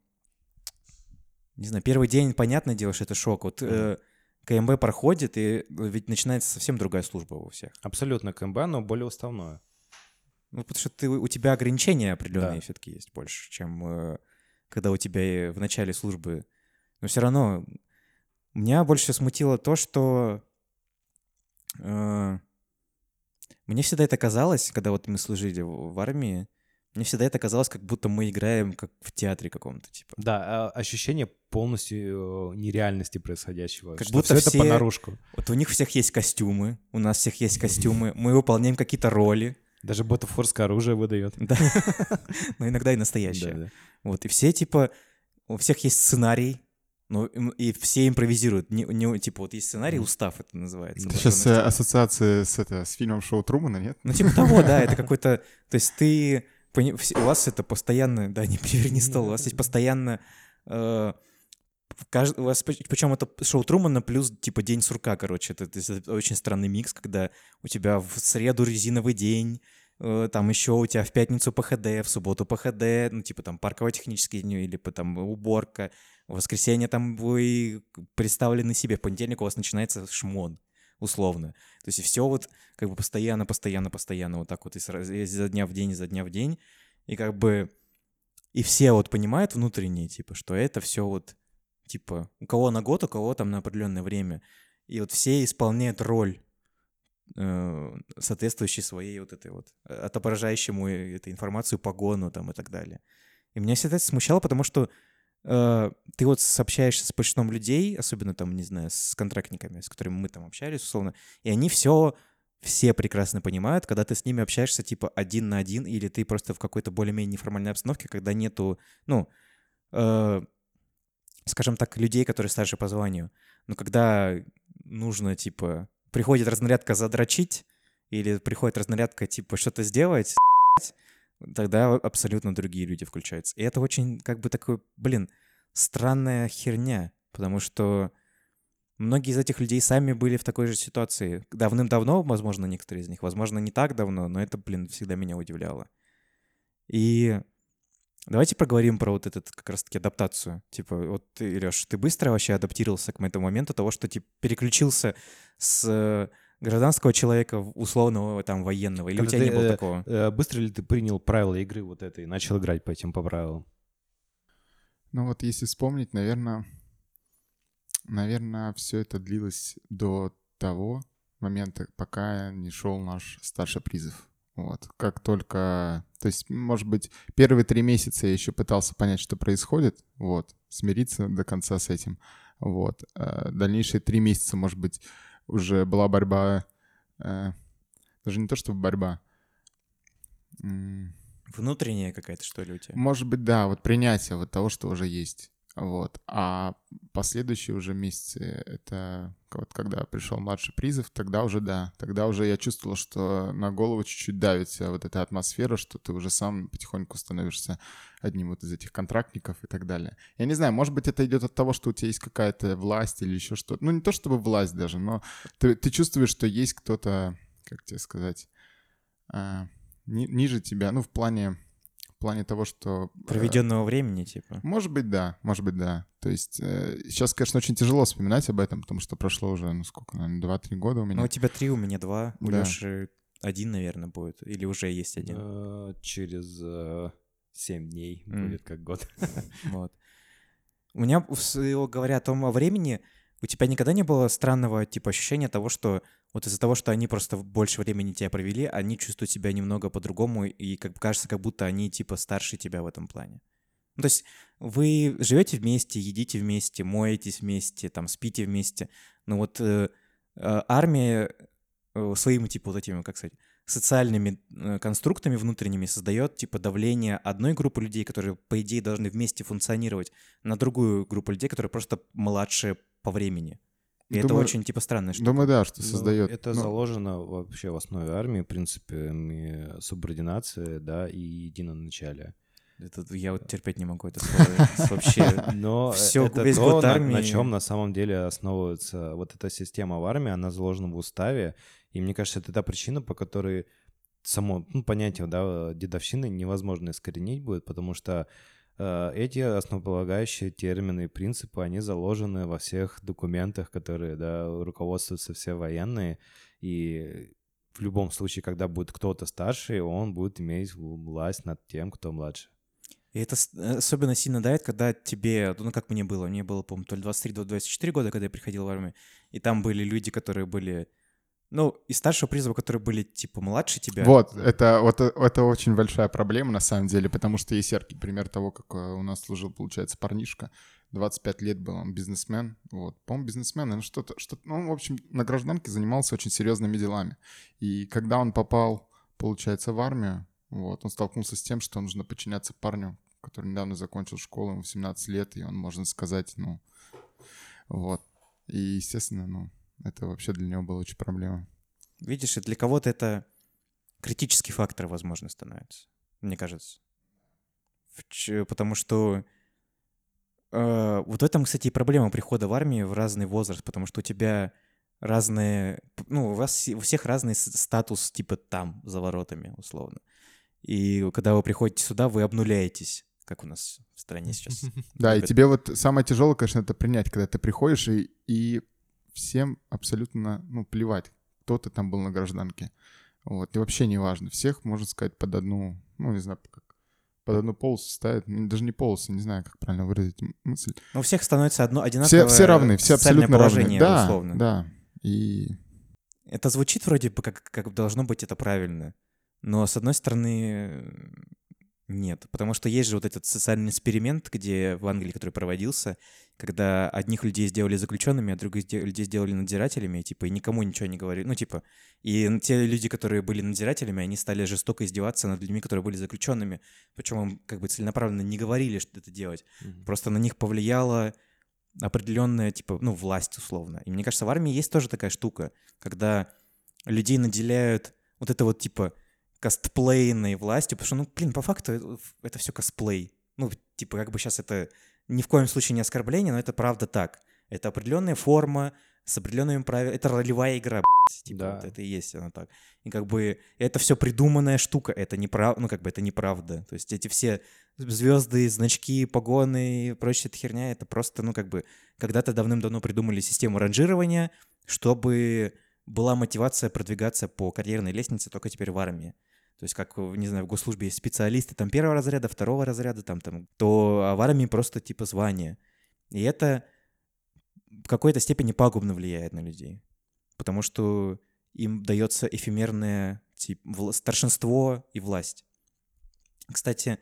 не знаю, первый день, понятное дело, что это шок. Вот КМБ проходит, и ведь начинается совсем другая служба у всех. Абсолютно КМБ, но более уставное. Ну, потому что ты, у тебя ограничения определенные Да. все-таки есть больше, чем э, когда у тебя в начале службы. Но все равно меня больше смутило то, что э, мне всегда это казалось, когда вот мы служили в, в армии, мне всегда это казалось, как будто мы играем как в театре каком-то, типа. Да, а, ощущение полностью э, нереальности происходящего. Как что будто это все- понарошку. Вот у них всех есть костюмы, у нас всех есть костюмы, мы выполняем какие-то роли, Даже ботафорское оружие выдает. да, [laughs] но иногда и да. Вот, и все, типа, у всех есть сценарий, ну, и все импровизируют. Не, не- типа, вот есть сценарий, устав это называется. Это сейчас в ассоциация с, это, с фильмом «Шоу Трумана», нет? Ну, типа того, да, это какой-то... То есть ты... все- У вас это постоянно... Да, [laughs] не переверни стол. У вас есть постоянно... э, кажд- у вас, причем это шоу Трумана плюс типа день сурка, короче. Это, это очень странный микс, когда у тебя в среду резиновый день, э, там еще у тебя в пятницу ПХД, в субботу ПХД, ну, типа там парково-технические дни или там уборка, в воскресенье там вы представлены себе, в понедельник у вас начинается шмон, условно. То есть все вот как бы постоянно, постоянно, постоянно вот так вот из, изо дня в день, изо дня в день. И как бы и все вот понимают внутренне, типа, что это все вот, типа, у кого на год, у кого там на определенное время. И вот все исполняют роль, э, соответствующей своей вот этой вот, э, отображающему эту информацию, погону там и так далее. И меня всегда это смущало, потому что э, ты вот сообщаешься с большинством людей, особенно там, не знаю, с контрактниками, с которыми мы там общались, условно, и они все все прекрасно понимают, когда ты с ними общаешься типа один на один, или ты просто в какой-то более-менее неформальной обстановке, когда нету, ну, э, скажем так, людей, которые старше по званию. Но когда нужно, типа, приходит разнарядка задрочить, или приходит разнарядка, типа, что-то сделать, тогда абсолютно другие люди включаются. И это очень, как бы, такой, блин, странная херня, потому что многие из этих людей сами были в такой же ситуации. Давным-давно, возможно, некоторые из них, возможно, не так давно, но это, блин, всегда меня удивляло. И давайте поговорим про вот этот как раз-таки адаптацию. Типа, вот ты, Леш, ты быстро вообще адаптировался к этому моменту того, что типа переключился с гражданского человека в условного там военного? Или Когда у тебя ты, не было э, такого? Э, быстро ли ты принял правила игры вот этой и начал играть по этим по правилам? Ну вот если вспомнить, наверное, наверное, все это длилось до того момента, пока не шел наш старший призыв. Вот. Как только... То есть, может быть, первые три месяца я еще пытался понять, что происходит, вот, смириться до конца с этим. Вот. А дальнейшие три месяца, может быть, уже была борьба... Э, даже не то, чтобы борьба. Внутренняя какая-то, что ли, у тебя? Может быть, да, вот принятие вот того, что уже есть. Вот. А последующие уже месяцы, это вот когда пришел младший призыв, тогда уже да, тогда уже я чувствовал, что на голову чуть-чуть давится вот эта атмосфера, что ты уже сам потихоньку становишься одним вот из этих контрактников и так далее. Я не знаю, может быть, это идет от того, что у тебя есть какая-то власть или еще что-то. Ну, не то чтобы власть даже, но ты, ты чувствуешь, что есть кто-то, как тебе сказать, а, ни, ниже тебя, ну, в плане плане того, что... Э, Проведенного э, времени, типа? Может быть, да, может быть, да. То есть э, сейчас, конечно, очень тяжело вспоминать об этом, потому что прошло уже, ну сколько, наверное, 2-3 года у меня. Ну, у тебя три, у меня два. У да. Леши один, наверное, будет. Или уже есть один? А, через э, 7 дней mm. будет как год. [laughs] Вот. У меня, говоря о том о времени, у тебя никогда не было странного, типа, ощущения того, что вот из-за того, что они просто больше времени тебя провели, они чувствуют себя немного по-другому, и как кажется, как будто они, типа, старше тебя в этом плане. Ну, то есть вы живете вместе, едите вместе, моетесь вместе, там, спите вместе. Но вот э, э, армия э, своими, типа, вот этими, как сказать, социальными э, конструктами внутренними создает, типа, давление одной группы людей, которые, по идее, должны вместе функционировать, на другую группу людей, которые просто младше по времени. И думаю, это очень, типа, странная штука. Думаю, да, что создает. Ну, это ну... заложено вообще в основе армии, в принципе, субординация, да, и единоначалие. Это, я вот терпеть не могу это [laughs] слово. Вообще Но все, это весь то, год армии... на, на чем на самом деле основывается вот эта система в армии, она заложена в уставе, и мне кажется, это та причина, по которой само ну, понятие да, дедовщины невозможно искоренить будет, потому что эти основополагающие термины и принципы, они заложены во всех документах, которые да, руководствуются все военные. И в любом случае, когда будет кто-то старший, он будет иметь власть над тем, кто младше. И это э, особенно сильно дает, когда тебе, ну как мне было, мне было, по-моему, то ли 23, то 24 года, когда я приходил в армию, и там были люди, которые были ну, из старшего призыва, которые были, типа, младше тебя. Вот, это, вот, это очень большая проблема, на самом деле, потому что есть яркий пример того, как э, у нас служил, получается, парнишка. 25 лет был он бизнесмен, вот, по-моему, бизнесмен, ну, что-то, что ну, в общем, на гражданке занимался очень серьезными делами. И когда он попал, получается, в армию, вот, он столкнулся с тем, что нужно подчиняться парню, который недавно закончил школу, ему 17 лет, и он, можно сказать, ну, вот. И, естественно, ну, это вообще для него была очень проблема. Видишь, и для кого-то это критический фактор, возможно, становится, мне кажется. Потому что э, вот в этом, кстати, и проблема прихода в армию в разный возраст, потому что у тебя разные... Ну, у вас у всех разный статус типа там, за воротами, условно. И когда вы приходите сюда, вы обнуляетесь, как у нас в стране сейчас. [laughs] Да, и тебе вот самое тяжелое, конечно, это принять, когда ты приходишь, и, и всем абсолютно, ну, плевать, кто ты там был на гражданке. Вот, и вообще не важно. Всех, можно сказать, под одну, ну, не знаю, как под одну полосу ставят, даже не полосу, не знаю, как правильно выразить мысль. Ну, у всех становится одно одинаковое Все, все равны, все абсолютно равны. Да, условно. да. И Это звучит вроде бы как, как должно быть это правильно. Но, с одной стороны, нет. Потому что есть же вот этот социальный эксперимент, где в Англии, который проводился, когда одних людей сделали заключенными, а других людей сделали надзирателями, типа, и никому ничего не говорили. Ну, типа, и те люди, которые были надзирателями, они стали жестоко издеваться над людьми, которые были заключенными. Причем им как бы целенаправленно не говорили, что это делать. Мгм. Просто на них повлияла определенная, типа, ну, власть условно. И мне кажется, в армии есть тоже такая штука, когда людей наделяют вот это вот, типа, косплейной властью, потому что, ну, блин, по факту это, все косплей. Ну, типа, как бы сейчас это ни в коем случае не оскорбление, но это правда так. Это определенная форма с определенными правилами. Это ролевая игра, блядь. Типа, Да. вот это и есть она так. И как бы это все придуманная штука, это не прав... ну, как бы это неправда. То есть эти все звезды, значки, погоны и прочая эта херня, это просто, ну, как бы, когда-то давным-давно придумали систему ранжирования, чтобы была мотивация продвигаться по карьерной лестнице только теперь в армии. То есть, как, не знаю, в госслужбе есть специалисты там первого разряда, второго разряда, там, там, то а в армии просто типа звание. И это в какой-то степени пагубно влияет на людей. Потому что им дается эфемерное тип, вла- старшинство и власть. Кстати,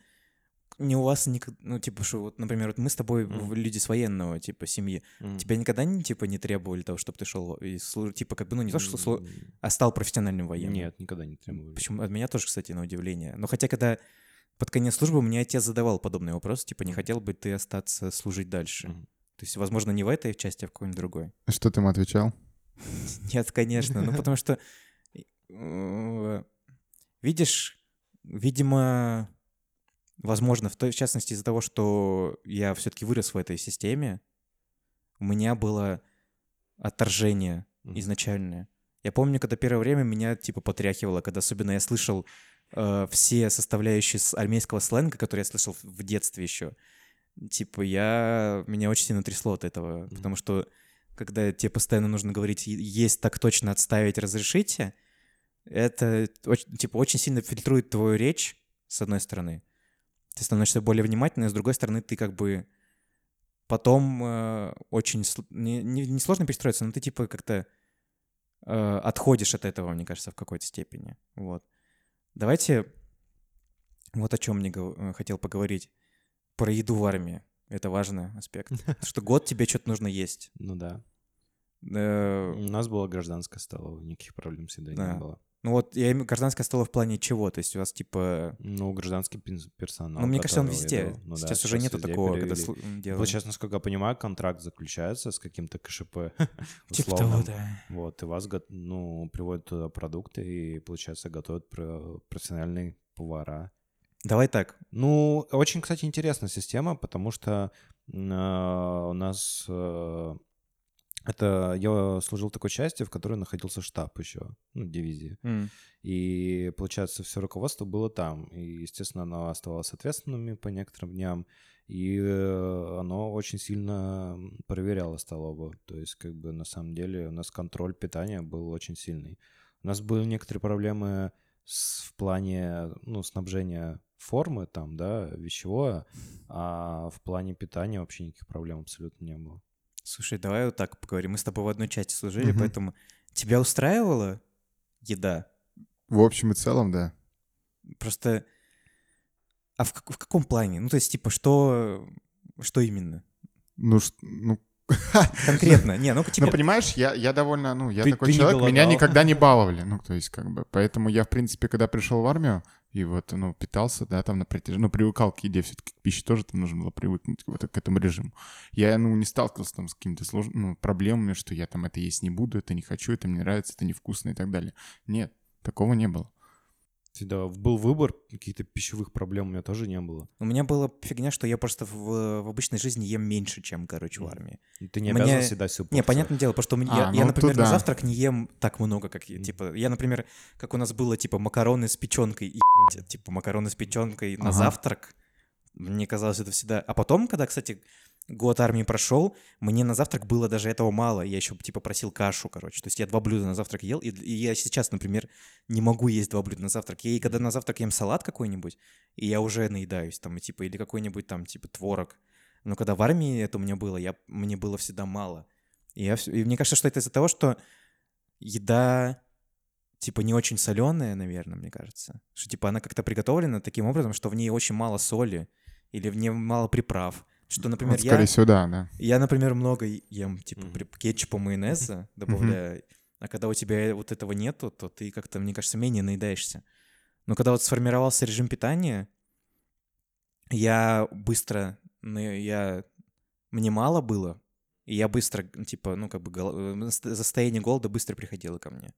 не у вас никогда, ну, типа, что вот, например, вот мы с тобой в- люди с военного, типа, семьи. Мгм. Тебя никогда не, типа, не требовали того, чтобы ты шел и слу- типа, как бы, ну, не то, что слу- а стал профессиональным военным. Нет, никогда не требовали. Почему? От меня тоже, кстати, на удивление. Но хотя, когда под конец службы мне отец задавал подобный вопрос, типа, не хотел бы ты остаться служить дальше? Мгм. То есть, возможно, не в этой части, а в какой-нибудь другой. что ты ему отвечал? [laughs] Нет, конечно. Ну, потому что, э, видишь, видимо, возможно, в той в частности из-за того, что я все-таки вырос в этой системе, у меня было отторжение Мгм. изначальное. Я помню, когда первое время меня типа потряхивало, когда особенно я слышал э, все составляющие с армейского сленга, которые я слышал в- детстве еще. Типа я меня очень сильно трясло от этого, Мгм. потому что когда тебе постоянно нужно говорить «Е- есть так точно отставить, разрешите, это оч- типа очень сильно фильтрует твою речь с одной стороны. Ты становишься более внимательным, с другой стороны ты как бы потом э, очень сл- не, не, не сложно перестроиться, но ты типа как-то э, отходишь от этого, мне кажется, в какой-то степени. Вот. Давайте вот о чем мне гов- э, хотел поговорить. Про еду в армии. Это важный аспект. [laughs] Что год тебе что-то нужно есть. Ну да. Э, У нас была гражданская столовая, никаких проблем с едой не было. Ну вот я имею гражданское столо в плане чего? То есть у вас типа... Ну, гражданский персонал. Ну, мне кажется, он везде. ну да, сейчас уже нету такого, когда перевели. слу- Вот делают. сейчас, насколько я понимаю, контракт заключается с каким-то КШП. [laughs] Типа того, да. Вот, и вас, ну, приводят туда продукты, и, получается, готовят про- профессиональные повара. Давай так. Ну, очень, кстати, интересная система, потому что а, у нас э, это я служил в такой части, в которой находился штаб еще, ну, дивизии. М. И, получается, все руководство было там. И, естественно, оно оставалось ответственными по некоторым дням. И э, оно очень сильно проверяло столовую. То есть, как бы, на самом деле, у нас контроль питания был очень сильный. У нас были некоторые проблемы с- в плане, ну, снабжения формы там, да, вещевое, а в плане питания вообще никаких проблем абсолютно не было. Слушай, давай вот так поговорим. Мы с тобой в одной части служили, Мгм. поэтому тебя устраивала еда? В общем и целом, да. Просто... А в, как- в каком плане? Ну, то есть, типа, что... Что именно? Ну, ну, [laughs] Конкретно. Не, ну, тебе... понимаешь, я, я довольно, ну, я Ты- такой ты человек, меня никогда не баловали, ну, то есть, как бы, поэтому я, в принципе, когда пришел в армию, и вот, ну, питался, да, там на протяжении, ну, привыкал к еде, все-таки к пище тоже там нужно было привыкнуть вот к этому режиму. Я, ну, не сталкивался там с какими-то сложными, ну, проблемами, что я там это есть не буду, это не хочу, это мне нравится, это невкусно и так далее. Нет, такого не было. Всегда был выбор, каких-то пищевых проблем у меня тоже не было. У меня была фигня, что я просто в, в обычной жизни ем меньше, чем, короче, в армии. Ты не Мне- обязан всегда всю Не, понятное дело, потому что у меня- А, я, я, ну, например, тут на да. завтрак не ем так много, как я, типа, я, например, как у нас было, типа, макароны с печенкой, и, типа, макароны с печенкой на Ага. завтрак, мне казалось это всегда... А потом, когда, кстати, год армии прошел, мне на завтрак было даже этого мало, я еще, типа, просил кашу, короче, то есть я два блюда на завтрак ел, и, и я сейчас, например, не могу есть два блюда на завтрак, я и когда на завтрак ем салат какой-нибудь, и я уже наедаюсь, там, типа, или какой-нибудь там, типа, творог, но когда в армии это у меня было, я, мне было всегда мало. И, я, и мне кажется, что это из-за того, что еда, типа, не очень соленая, наверное, мне кажется. Что, типа, она как-то приготовлена таким образом, что в ней очень мало соли или в ней мало приправ. Что, например, Вот, я, скорее всего, да, да. я, например, много ем, типа, при- кетчупа, майонеза добавляю. А когда у тебя вот этого нету, то ты как-то, мне кажется, менее наедаешься. Но когда вот сформировался режим питания, я быстро, ну, я, мне мало было, и я быстро, типа, ну, как бы, гол- э, состояние голода быстро приходило ко мне.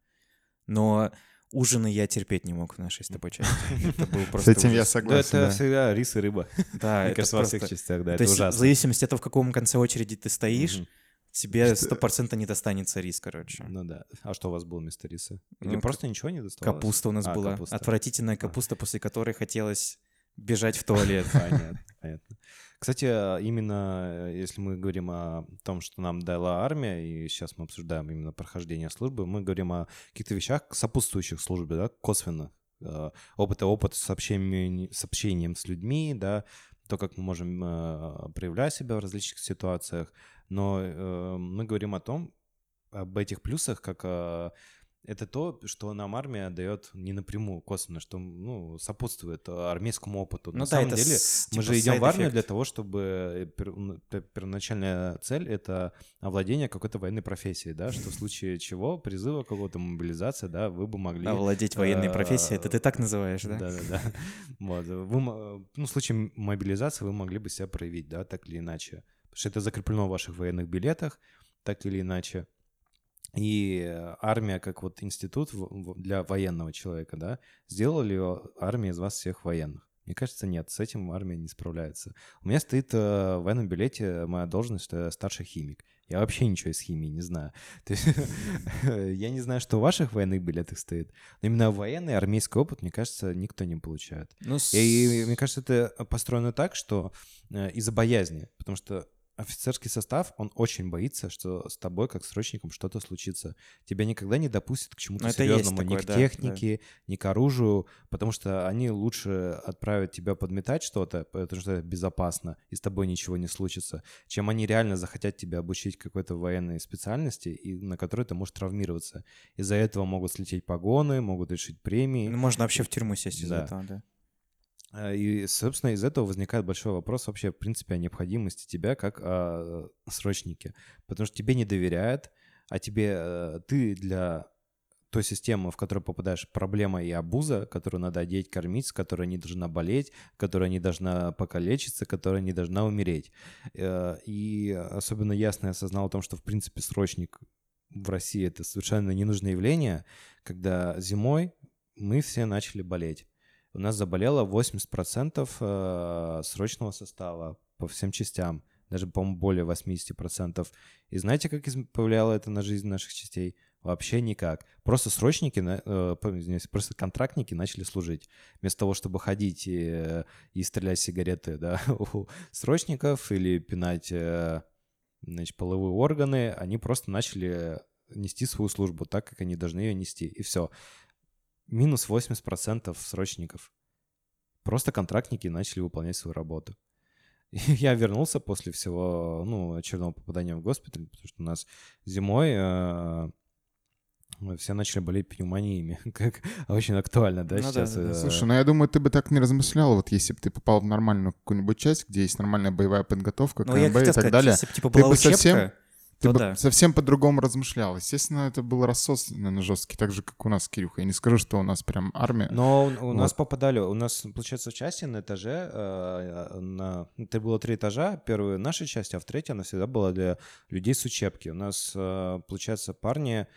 Но ужины я терпеть не мог в нашей с тобой части. [laughs] Это был С просто этим я ужас. Да, согласен, это да. всегда рис и рыба. [laughs] Да, Мне это кажется, во всех просто... частях, да, То это есть в ужасно. зависимости от того, в каком конце очереди ты стоишь, Мгм. тебе сто процентов не достанется рис, короче. Ну да. А что у вас было вместо риса? Или Ну, просто ничего не доставалось? Капуста у нас А, была. капуста. Отвратительная капуста, после которой хотелось [laughs] бежать в туалет. Понятно, понятно. Кстати, именно э, если мы говорим о том, что нам дала армия, и сейчас мы обсуждаем именно прохождение службы, мы говорим о каких-то вещах, сопутствующих службе, да, косвенно. Э, Опыт и опыт с общением, с общением с людьми, да, то, как мы можем э, проявлять себя в различных ситуациях. Но э, мы говорим о том, об этих плюсах, как это то, что нам армия дает не напрямую, косвенно, что ну, сопутствует э, армейскому опыту. Ну На да, самом деле, с- мы типа же идем в армию для того, чтобы э, пер- первоначальная цель это овладение какой-то военной профессией, да, что в случае чего призыва какого-то мобилизация, да, вы бы могли. Овладеть военной э, профессией, это ты так называешь, да? Да, да, да. Вот, вы, ну, в случае мобилизации вы могли бы себя проявить, да, так или иначе, потому что это закреплено в ваших военных билетах, так или иначе. И э, армия, как вот институт для военного человека, да, сделала ли армия из вас всех военных? Мне кажется, нет, с этим армия не справляется. У меня стоит э, в военном билете моя должность, что я старший химик. Я вообще ничего из химии не знаю. [laughs] То есть я не знаю, что в ваших военных билетах стоит, но именно военный армейский опыт, мне кажется, никто не получает. Ну, с- И, мне кажется, это построено так, что э, из-за боязни, потому что офицерский состав, он очень боится, что с тобой, как срочником, что-то случится. Тебя никогда не допустят к чему-то есть серьезному, ни такое, к да, технике, ни к оружию, потому что они лучше отправят тебя подметать что-то, потому что это безопасно, и с тобой ничего не случится, чем они реально захотят тебя обучить какой-то военной специальности, и на которой ты можешь травмироваться. Из-за этого могут слететь погоны, могут решить премии. ну, можно вообще в тюрьму сесть из-за Да. этого, да. А, И, собственно, из этого возникает большой вопрос вообще, в принципе, о необходимости тебя как о срочнике. Потому что тебе не доверяют, а тебе э, ты для той системы, в которую попадаешь, проблема и абуза, которую надо одеть, кормить, с которой не должна болеть, которая не должна покалечиться, которая не должна умереть. Э, И особенно ясно я осознал о том, что, в принципе, срочник в России — это совершенно ненужное явление, когда зимой мы все начали болеть. У нас заболело 80% э, срочного состава по всем частям, даже, по-моему, более 80%. И знаете, как повлияло это на жизнь наших частей? Вообще никак. Просто срочники, э, просто контрактники начали служить. Вместо того, чтобы ходить и, э, и стрелять сигареты да, [laughs] у срочников или пинать значит, половые органы, они просто начали нести свою службу так, как они должны ее нести. И все минус 80% срочников. Просто контрактники начали выполнять свою работу. И [laughs] я вернулся после всего, ну, очередного попадания в госпиталь, потому что у нас зимой э, все начали болеть пневмониями, [laughs] как очень актуально, да, Ну сейчас. да, да. э, Слушай, ну я думаю, ты бы так не размышлял, вот если бы ты попал в нормальную какую-ибудь часть, где есть нормальная боевая подготовка, Ну, КМБ и хотел так сказать, далее, если бы, типа, ты была бы учебка, совсем- ты то бы да. совсем по-другому размышлял. Естественно, это был рассос, наверное, жесткий, так же, как у нас, Кирюха. Я не скажу, что у нас прям армия. Но у у нас Вот. попадали, у нас, получается, в части на этаже, э, на, это было три этажа, первая наша часть, а в третьей она всегда была для людей с учебки. У нас, э, получается, парни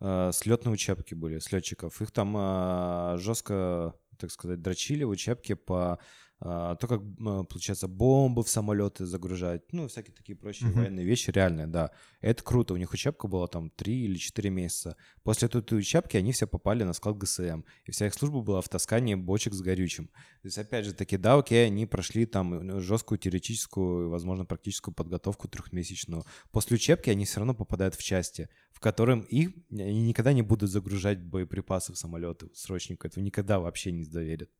э, с летной учебки были, с летчиков. Их там э, жестко так сказать, дрочили в учебке по то, как, а, получается, бомбы в самолеты загружать, ну, всякие такие прочие Мгм. военные вещи, реальные, да. Это круто, у них учебка была там 3 или 4 месяца. После этой учебки они все попали на склад ГСМ, и вся их служба была в таскании бочек с горючим. То есть, опять же таки, да, окей, они прошли там ну, жесткую теоретическую, возможно, практическую подготовку трехмесячную. После учебки они все равно попадают в части, в котором их они никогда не будут загружать боеприпасы в самолеты срочника. Этого никогда вообще не доверят.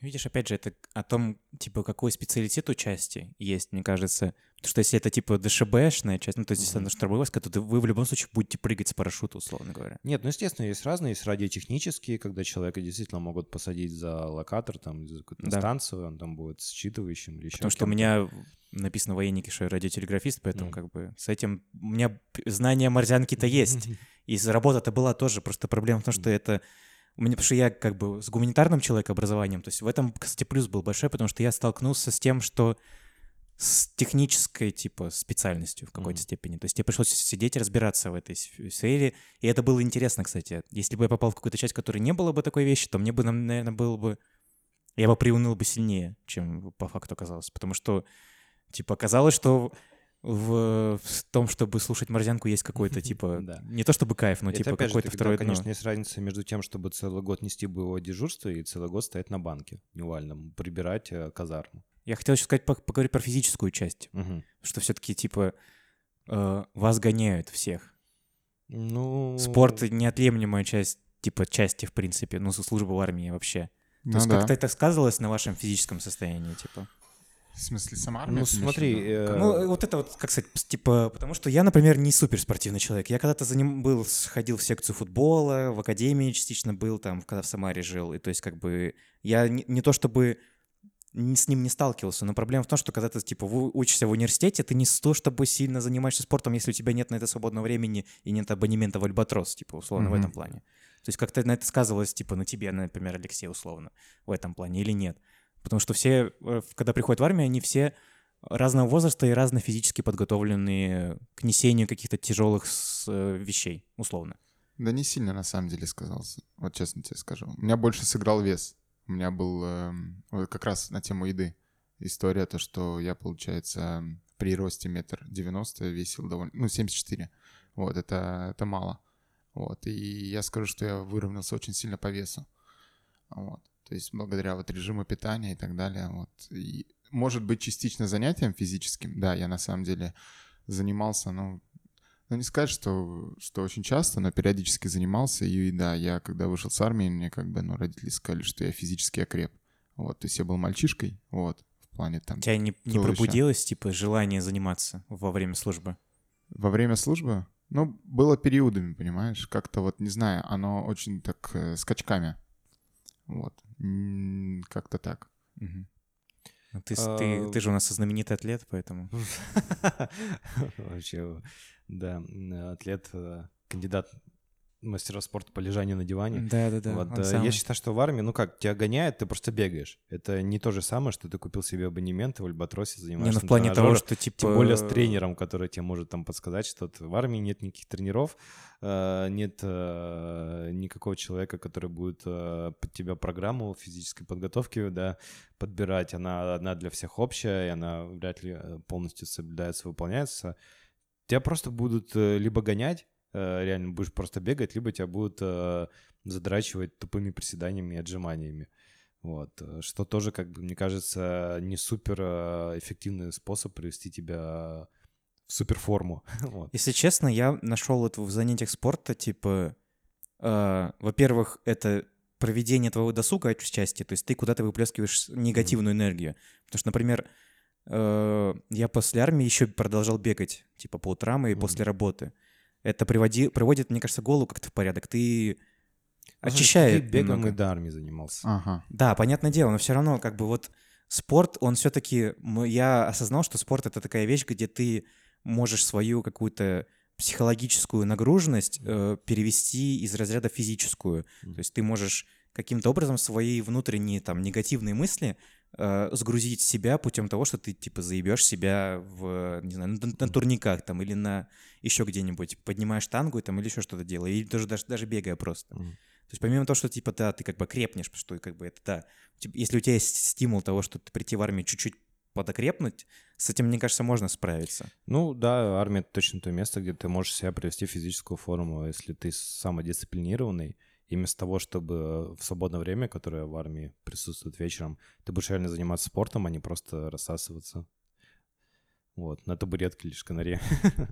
Видишь, опять же, это о том, типа, какой специалитет у части есть, мне кажется. Потому что если это, типа, ДШБшная часть, ну, то есть, если Мгм. это штурмовой войска, то вы в любом случае будете прыгать с парашюта, условно говоря. Нет, ну, естественно, есть разные, есть радиотехнические, когда человека действительно могут посадить за локатор, там, за какую-то Да. станцию, он там будет считывающим или еще Потому что у меня написано военники, что я радиотелеграфист, поэтому, Мгм. как бы, с этим... У меня знание морзянки-то есть. [laughs] И работа-то была тоже, просто проблема в том, что это... У меня, потому что я как бы с гуманитарным человеком образованием, то есть в этом, кстати, плюс был большой, потому что я столкнулся с тем, что с технической, типа, специальностью в какой-то Мгм. степени. То есть мне пришлось сидеть и разбираться в этой сфере, и это было интересно, кстати. Если бы я попал в какую-то часть, в которой не было бы такой вещи, то мне бы, наверное, было бы... Я бы приуныл бы сильнее, чем по факту оказалось. Потому что, типа, оказалось, что в, в том, чтобы слушать морзянку, есть какой-то, [laughs] типа, Да. не то чтобы кайф, но, Это, типа, какой-то второй дно. конечно, есть разница между тем, чтобы целый год нести боевое дежурство и целый год стоять на банке невальном, прибирать э, казарму. Я хотел еще сказать, пог- поговорить про физическую часть, Мгм. что все-таки, типа, э, вас гоняют всех. Ну... Спорт — неотъемлемая часть, типа, части, в принципе, ну, со службы в армии вообще. То Ну есть да. как-то это сказывалось на вашем физическом состоянии, типа? В смысле, сама армия? Ну, в смотри, э, Ну, вот это вот, как сказать, типа, потому что я, например, не суперспортивный человек. Я когда-то за ним был, сходил в секцию футбола, в академии частично был, там, когда в Самаре жил. И то есть, как бы, я не, не то чтобы с ним не сталкивался, но проблема в том, что когда ты, типа, вы учишься в университете, ты не с то, чтобы сильно занимаешься спортом, если у тебя нет на это свободного времени и нет абонемента в Альбатрос, типа, условно, в Мгм. этом плане. То есть как-то на это сказывалось, типа, на тебе, например, Алексей, условно, в этом плане или нет. Потому что все, э, когда приходят в армию, они все разного возраста и разно физически подготовленные к несению каких-то тяжелых э, вещей, условно. Да не сильно, на самом деле, сказался. Вот честно тебе скажу. У меня больше сыграл вес. У меня был вот как раз на тему еды история, то, что я, получается, при росте метр девяносто весил довольно... Ну, 74. Вот, это, это мало. Вот, и я скажу, что я выровнялся очень сильно по весу. Вот. То есть благодаря вот режиму питания и так далее. Вот. И, может быть, частично занятием физическим. Да, я на самом деле занимался, ну, ну, не сказать, что, что очень часто, но периодически занимался. И да, я когда вышел с армии, мне как бы, ну, родители сказали, что я физически окреп. Вот, то есть я был мальчишкой, вот, в плане там... У тебя не, не пробудилось, типа, желание заниматься во время службы? Во время службы? Ну, было периодами, понимаешь? Как-то вот, не знаю, оно очень так э, скачками. Вот. Как-то так. Ну, Ты, А, ты, ты же у нас знаменитый атлет, поэтому... [laughs] Вообще, да, атлет, э, кандидат мастера спорта по лежанию на диване. Да-да-да. Вот, он э, самый. я считаю, что в армии, ну как, тебя гоняют, ты просто бегаешь. Это не то же самое, что ты купил себе абонемент и в Альбатросе Не, занимаешься ну в плане того, что, типа... Тем более с тренером, который тебе может там подсказать что-то. В армии нет никаких тренеров, э, нет э, никакого человека, который будет э, под тебя программу физической подготовки да, подбирать. Она одна для всех общая, и она вряд ли э, полностью соблюдается, выполняется. Тебя просто будут э, либо гонять, э, реально будешь просто бегать, либо тебя будут э, задрачивать тупыми приседаниями и отжиманиями. Вот, э, что тоже, как бы, мне кажется, не супер э, эффективный способ привести тебя в суперформу. [laughs] Вот. Если честно, я нашел это в занятиях спорта, типа, э, во-первых, это проведение твоего досуга отчасти, то есть ты куда-то выплескиваешь негативную энергию. Потому что, например, э, я после армии еще продолжал бегать, типа, по утрам и Мгм. после работы. Это приводи, приводит, мне кажется, голову как-то в порядок. Ты Ну, очищает Ты бегом немного. и до армии занимался. Ага. Да, понятное дело, но все равно, как бы вот спорт, он все-таки, я осознал, что спорт это такая вещь, где ты можешь свою какую-то психологическую нагруженность э, перевести из разряда физическую. Мгм. То есть ты можешь каким-то образом свои внутренние там негативные мысли э, сгрузить себя путем того, что ты типа заебешь себя в, не знаю, на, на турниках там или на еще где-нибудь, поднимаешь штангу там или еще что-то делаешь, или даже, даже, даже бегая просто. Мгм. То есть помимо того, что, типа, да, ты как бы крепнешь, потому что, как бы, это, да, если у тебя есть стимул того, что ты прийти в армию чуть-чуть подокрепнуть, с этим, мне кажется, можно справиться. Ну да, армия — это точно то место, где ты можешь себя привести в физическую форму, если ты самодисциплинированный, и вместо того, чтобы в свободное время, которое в армии присутствует вечером, ты будешь реально заниматься спортом, а не просто рассасываться. Вот, на табуретке лишь канаре. [laughs]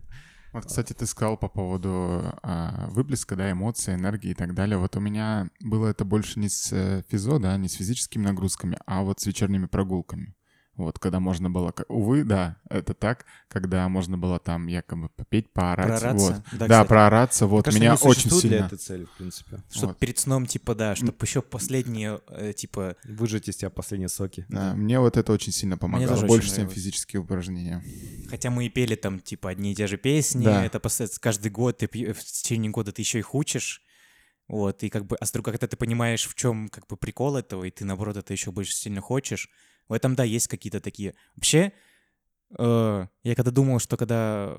Вот, кстати, ты сказал по поводу а, выплеска, да, эмоций, энергии и так далее. Вот у меня было это больше не с э, физо, да, не с физическими нагрузками, а вот с вечерними прогулками. Вот, когда можно было... Увы, да, это так, когда можно было там якобы попеть, поорать. Проораться? Вот. Да, Да, кстати. проораться, вот, Кажется, меня не очень существует для сильно... этой цели, в принципе. Чтобы Вот. перед сном, типа, да, чтобы еще последние, э, типа, Выжать из тебя последние соки. Да, мне вот это очень сильно помогало, тоже очень больше, чем физические упражнения. Хотя мы и пели там, типа, одни и те же песни, Да. это каждый год, ты в течение года ты еще их учишь, вот, и как бы, а с другой, когда ты понимаешь, в чем, как бы, прикол этого, и ты, наоборот, это еще больше сильно хочешь, в этом, да, есть какие-то такие... Вообще, э, я когда думал, что когда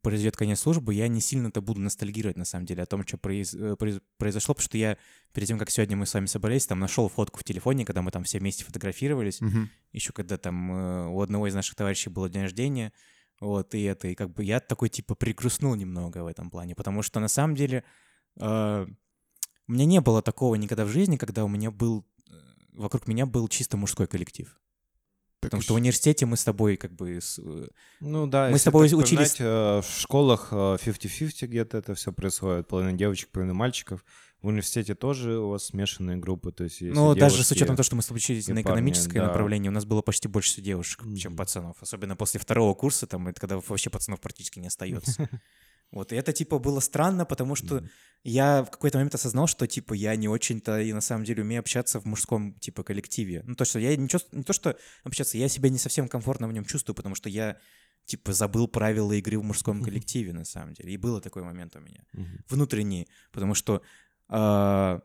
произойдет конец службы, я не сильно-то буду ностальгировать, на самом деле, о том, что произ- э, произ- произошло, потому что я перед тем, как сегодня мы с вами собрались, там нашел фотку в телефоне, когда мы там все вместе фотографировались, Мгм. еще когда там э, у одного из наших товарищей было день рождения, вот, и это, и как бы я такой, типа, пригрустнул немного в этом плане, потому что на самом деле э, у меня не было такого никогда в жизни, когда у меня был, вокруг меня был чисто мужской коллектив. Так Потому уж- что в университете мы с тобой как бы... э, Ну да, Мы с тобой учились- э, в школах э, 50-50 где-то это все происходит. Половина девочек, половина мальчиков. В университете тоже у вас смешанные группы, то есть Ну, даже с учетом того, что мы с тобой учились на парни, экономическое да. направление, у нас было почти больше девушек, чем Мгм. пацанов. Особенно после второго курса, там, это когда вообще пацанов практически не остается. [laughs] Вот, и это, типа, было странно, потому что Мгм. я в какой-то момент осознал, что, типа, я не очень-то и на самом деле умею общаться в мужском, типа, коллективе. Ну, то, что я не, чувств- не то, что общаться, я себя не совсем комфортно в нем чувствую, потому что я, типа, забыл правила игры в мужском коллективе, на самом деле. И было такой момент у меня. Мгм. Внутренний, потому что, а,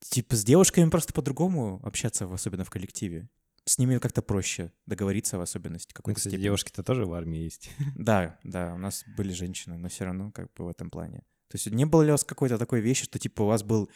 типа, с девушками просто по-другому общаться, особенно в коллективе. С ними как-то проще договориться в особенности Ну, какой-то кстати, степени. девушки-то тоже в армии есть. [laughs] Да, да, у нас были женщины, но все равно как бы в этом плане. То есть не было ли у вас какой-то такой вещи, что типа у вас был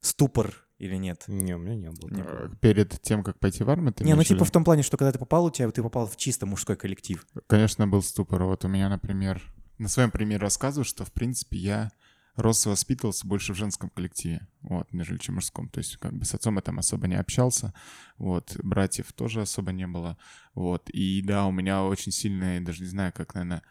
ступор или нет? Не, у меня не было. Не. Э, Перед тем, как пойти в армию, ты не, ну типа в том плане, что когда ты попал, у тебя ты попал в чисто мужской коллектив. Конечно, был ступор. Вот у меня, например, на своем примере рассказываю, что, в принципе, я рос и воспитывался больше в женском коллективе, вот, нежели чем мужском. То есть, как бы с отцом я там особо не общался, вот, братьев тоже особо не было, вот. И да, у меня очень сильный, даже не знаю, как, наверное,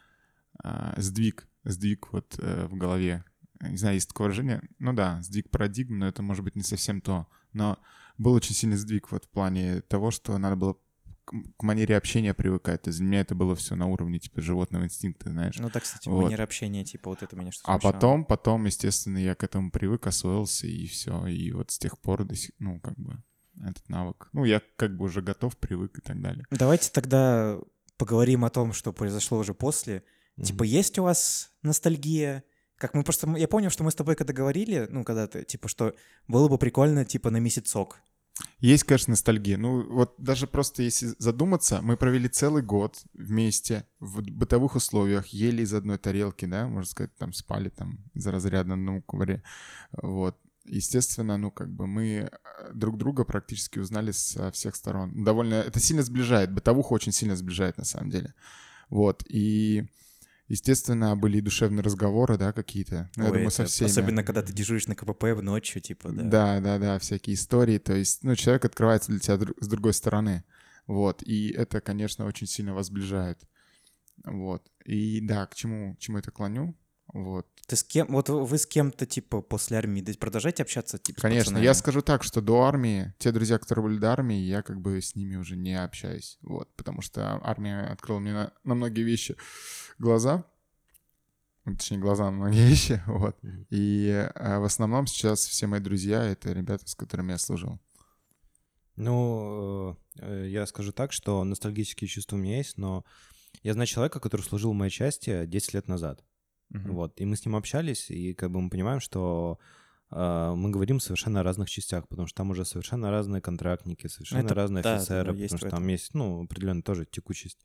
а, сдвиг, сдвиг вот э, в голове. Не знаю, есть такое выражение, ну да, сдвиг парадигм, но это может быть не совсем то. Но был очень сильный сдвиг вот в плане того, что надо было к манере общения привыкать. То есть для меня это было все на уровне типа животного инстинкта, знаешь. Ну так, кстати, Вот. манера общения, типа вот это меня что-то А смущало. потом, потом, естественно, я к этому привык, освоился, и все. И вот с тех пор до сих, ну, как бы, этот навык. Ну, я как бы уже готов, привык и так далее. Давайте тогда поговорим о том, что произошло уже после. Мгм. Типа, есть у вас ностальгия? Как мы просто... Я помню, что мы с тобой когда говорили, ну, когда-то, типа, что было бы прикольно, типа, на месяцок. Есть, конечно, ностальгия. Ну, вот даже просто если задуматься, мы провели целый год вместе в бытовых условиях, ели из одной тарелки, да, можно сказать, там спали там за разряда на одном ковре. Вот. Естественно, ну, как бы мы э, друг друга практически узнали со всех сторон. Довольно... Это сильно сближает. Бытовуха очень сильно сближает, на самом деле. Вот. И, естественно, были и душевные разговоры, да, какие-то. Ну, я Ой, думаю, со это всеми. Особенно, когда ты дежуришь на КПП в ночью, типа, да. Да, да, да, всякие истории. То есть, ну, человек открывается для тебя с другой стороны. Вот. И это, конечно, очень сильно вас сближает. Вот. И да, к чему, к чему это клоню? Вот. Ты с кем... Вот вы с кем-то, типа, после армии продолжаете общаться, типа, Конечно, я скажу так, что до армии, те друзья, которые были до армии, я как бы с ними уже не общаюсь. Вот. Потому что армия открыла мне на, на многие вещи глаза. Ну, Точнее, глаза на многие вещи. [laughs] Вот. И э, в основном сейчас все мои друзья — это ребята, с которыми я служил. Ну, э, я скажу так, что ностальгические чувства у меня есть, но я знаю человека, который служил в моей части 10 лет назад. Мгм. Вот. И мы с ним общались, и как бы мы понимаем, что э, мы говорим совершенно о разных частях, потому что там уже совершенно разные контрактники, совершенно Это- разные да, офицеры, потому что там есть, ну, определенно тоже текучесть.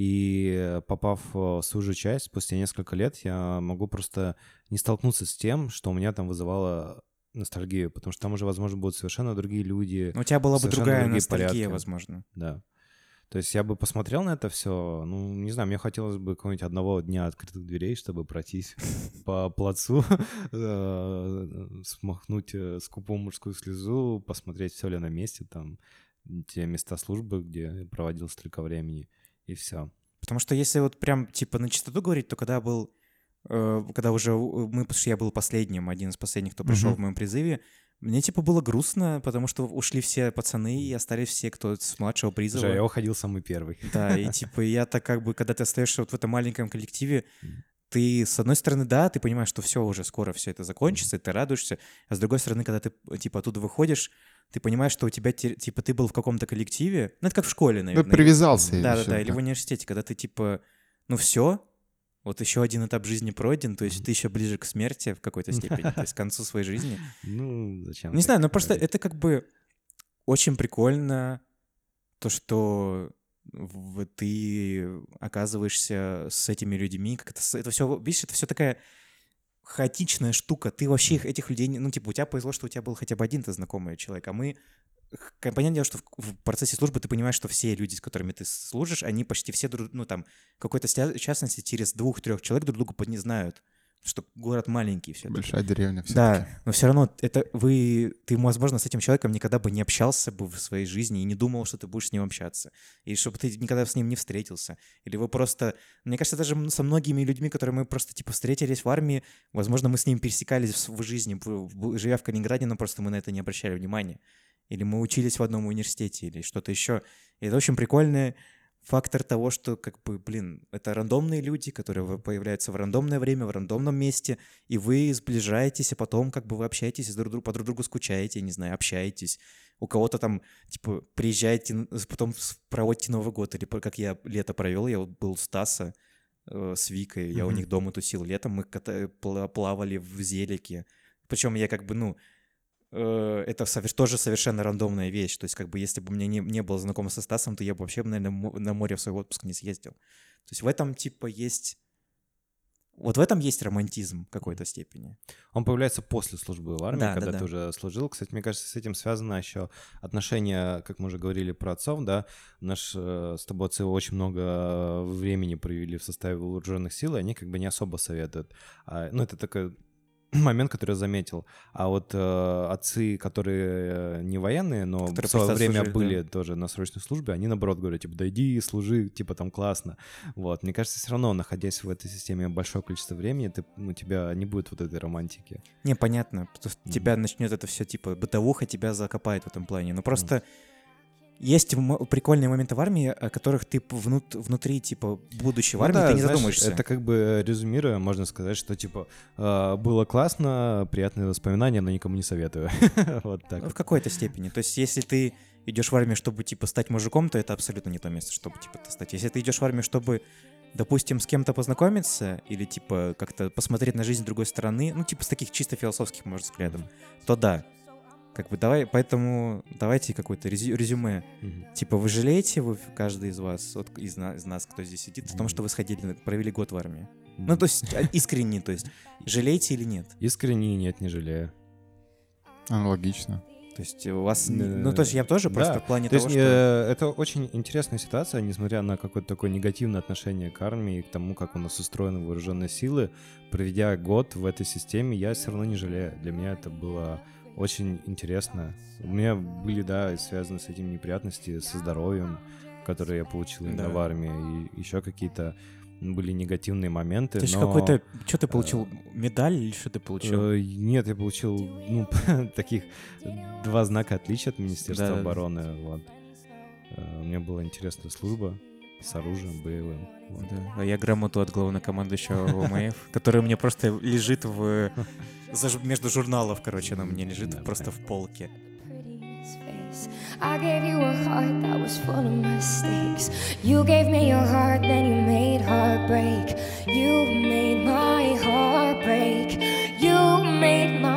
И попав в свою же часть, спустя несколько лет я могу просто не столкнуться с тем, что у меня там вызывало ностальгию, потому что там уже, возможно, будут совершенно другие люди. У тебя была бы другая ностальгия, порядки. возможно. Да. То есть я бы посмотрел на это все, ну, не знаю, мне хотелось бы какого-нибудь одного дня открытых дверей, чтобы пройтись [laughs] по плацу, [laughs] э, смахнуть э, скупую мужскую слезу, посмотреть, все ли на месте, там, те места службы, где проводил столько времени, и все. Потому что если вот прям типа на чистоту говорить, то когда был, э, когда уже мы, потому что я был последним, один из последних, кто пришел Мгм. в моем призыве, мне типа было грустно, потому что ушли все пацаны и остались все, кто с младшего призыва. Слушай, я уходил самый первый. Да, и [laughs] типа я так как бы, когда ты остаешься вот в этом маленьком коллективе, ты, с одной стороны, да, ты понимаешь, что все уже скоро все это закончится, и ты радуешься, а с другой стороны, когда ты, типа, оттуда выходишь, ты понимаешь, что у тебя, те- типа, ты был в каком-то коллективе, ну, это как в школе, Ну, наверное. привязался. Да, да, ещё, да, или в университете, когда ты, типа, ну, все, вот еще один этап жизни пройден, то есть ты еще ближе к смерти в какой-то степени, то есть к концу своей жизни. [laughs] Ну, зачем? Не знаю, но просто это как бы очень прикольно, то, что ты оказываешься с этими людьми, как это, это все, видишь, это все такая хаотичная штука. Ты вообще их, этих людей, ну, типа, у тебя повезло, что у тебя был хотя бы один-то знакомый человек, а мы Понятное дело, что в, процессе службы ты понимаешь, что все люди, с которыми ты служишь, они почти все, друг- ну, там, какой-то частности, через двух-трех человек друг друга не знают, что город маленький все Большая деревня все да, но все равно это вы, ты, возможно, с этим человеком никогда бы не общался бы в своей жизни и не думал, что ты будешь с ним общаться. И чтобы ты никогда с ним не встретился. Или вы просто... Мне кажется, даже со многими людьми, которые мы просто, типа, встретились в армии, возможно, мы с ними пересекались в, жизни, живя в Калининграде, но просто мы на это не обращали внимания. Или мы учились в одном университете, или что-то еще. И это очень прикольный фактор того, что, как бы, блин, это рандомные люди, которые появляются в рандомное время, в рандомном месте, и вы сближаетесь, а потом как бы вы общаетесь, и друг другу, по друг другу скучаете, не знаю, общаетесь. У кого-то там, типа, приезжаете, потом с- проводите Новый год, или как я лето провел, я вот был у Стаса э, с Викой, я у Мгм. них дома тусил летом, мы ката- пла- плавали в Зелике. Причем я как бы, ну, э, это совер- тоже совершенно рандомная вещь. То есть, как бы, если бы у меня не, не было знакомо со Стасом, то я бы вообще, наверное, на море в свой отпуск не съездил. То есть в этом, типа, есть... Вот в этом есть романтизм в какой-то степени. Он появляется после службы в армии, Да, да, когда да. ты уже служил. Кстати, мне кажется, с этим связано еще отношение, как мы уже говорили про отцов, да. Наш э, с тобой отцы очень много э, времени провели в составе вооруженных сил, и они как бы не особо советуют. А, ну, это такой [clears throat] момент, который я заметил. А вот э, отцы, которые э, не военные, но Которые в свое время служили, были тоже на срочной службе, они наоборот говорят, типа, да иди, служи, типа, там классно. Вот, мне кажется, все равно, находясь в этой системе большое количество времени, ты, у тебя не будет вот этой романтики. Не, понятно. Потому что Мгм. тебя начнет это все, типа, бытовуха тебя закопает в этом плане. Но просто есть прикольные моменты в армии, о которых ты внут- внутри, типа, будучи в Ну армии, да, ты не знаешь, задумаешься. Это как бы резюмируя, можно сказать, что типа э, было классно, приятные воспоминания, но никому не советую. [laughs] Вот так. Ну. В какой-то степени. То есть, если ты идешь в армию, чтобы, типа, стать мужиком, то это абсолютно не то место, чтобы, типа, ты стать. Если ты идешь в армию, чтобы, допустим, с кем-то познакомиться или, типа, как-то посмотреть на жизнь с другой стороны, ну, типа, с таких чисто философских, может, взглядов, то да. Как бы давай, поэтому давайте какое-то резю- резюме. Мгм. Типа, вы жалеете, вы, каждый из вас, вот из, на- из нас, кто здесь сидит, о том, что вы сходили, провели год в армии? Ну, то есть, а, искренне, то есть, жалеете или нет? Искренне нет, не жалею. Аналогично. То есть, у вас... не-. Ну, то есть, я тоже просто Да. в плане То того, есть что... э, это очень интересная ситуация, несмотря на какое-то такое негативное отношение к армии, к тому, как у нас устроены вооруженные силы. Проведя год в этой системе, я все равно не жалею. Для меня это было очень интересно. У меня были, да, связаны с этим неприятности со здоровьем, которые я получил именно Да. в армии, и еще какие-то были негативные моменты. Ты же но, какой-то... Что ты получил? Медаль или что ты получил? э, Нет, я получил ну, [laughs] таких два знака отличия от Министерства Да-да-да. обороны. Вот. Э, У меня была интересная служба с оружием боевым. вот. Да. А я грамоту от главнокомандующего ВМФ, которая мне просто лежит в... За, между журналов, короче, она мне лежит да, просто в полке. I gave you a heart that was full of mistakes. You gave me your heart, then you made heartbreak. You made my heart break. You made my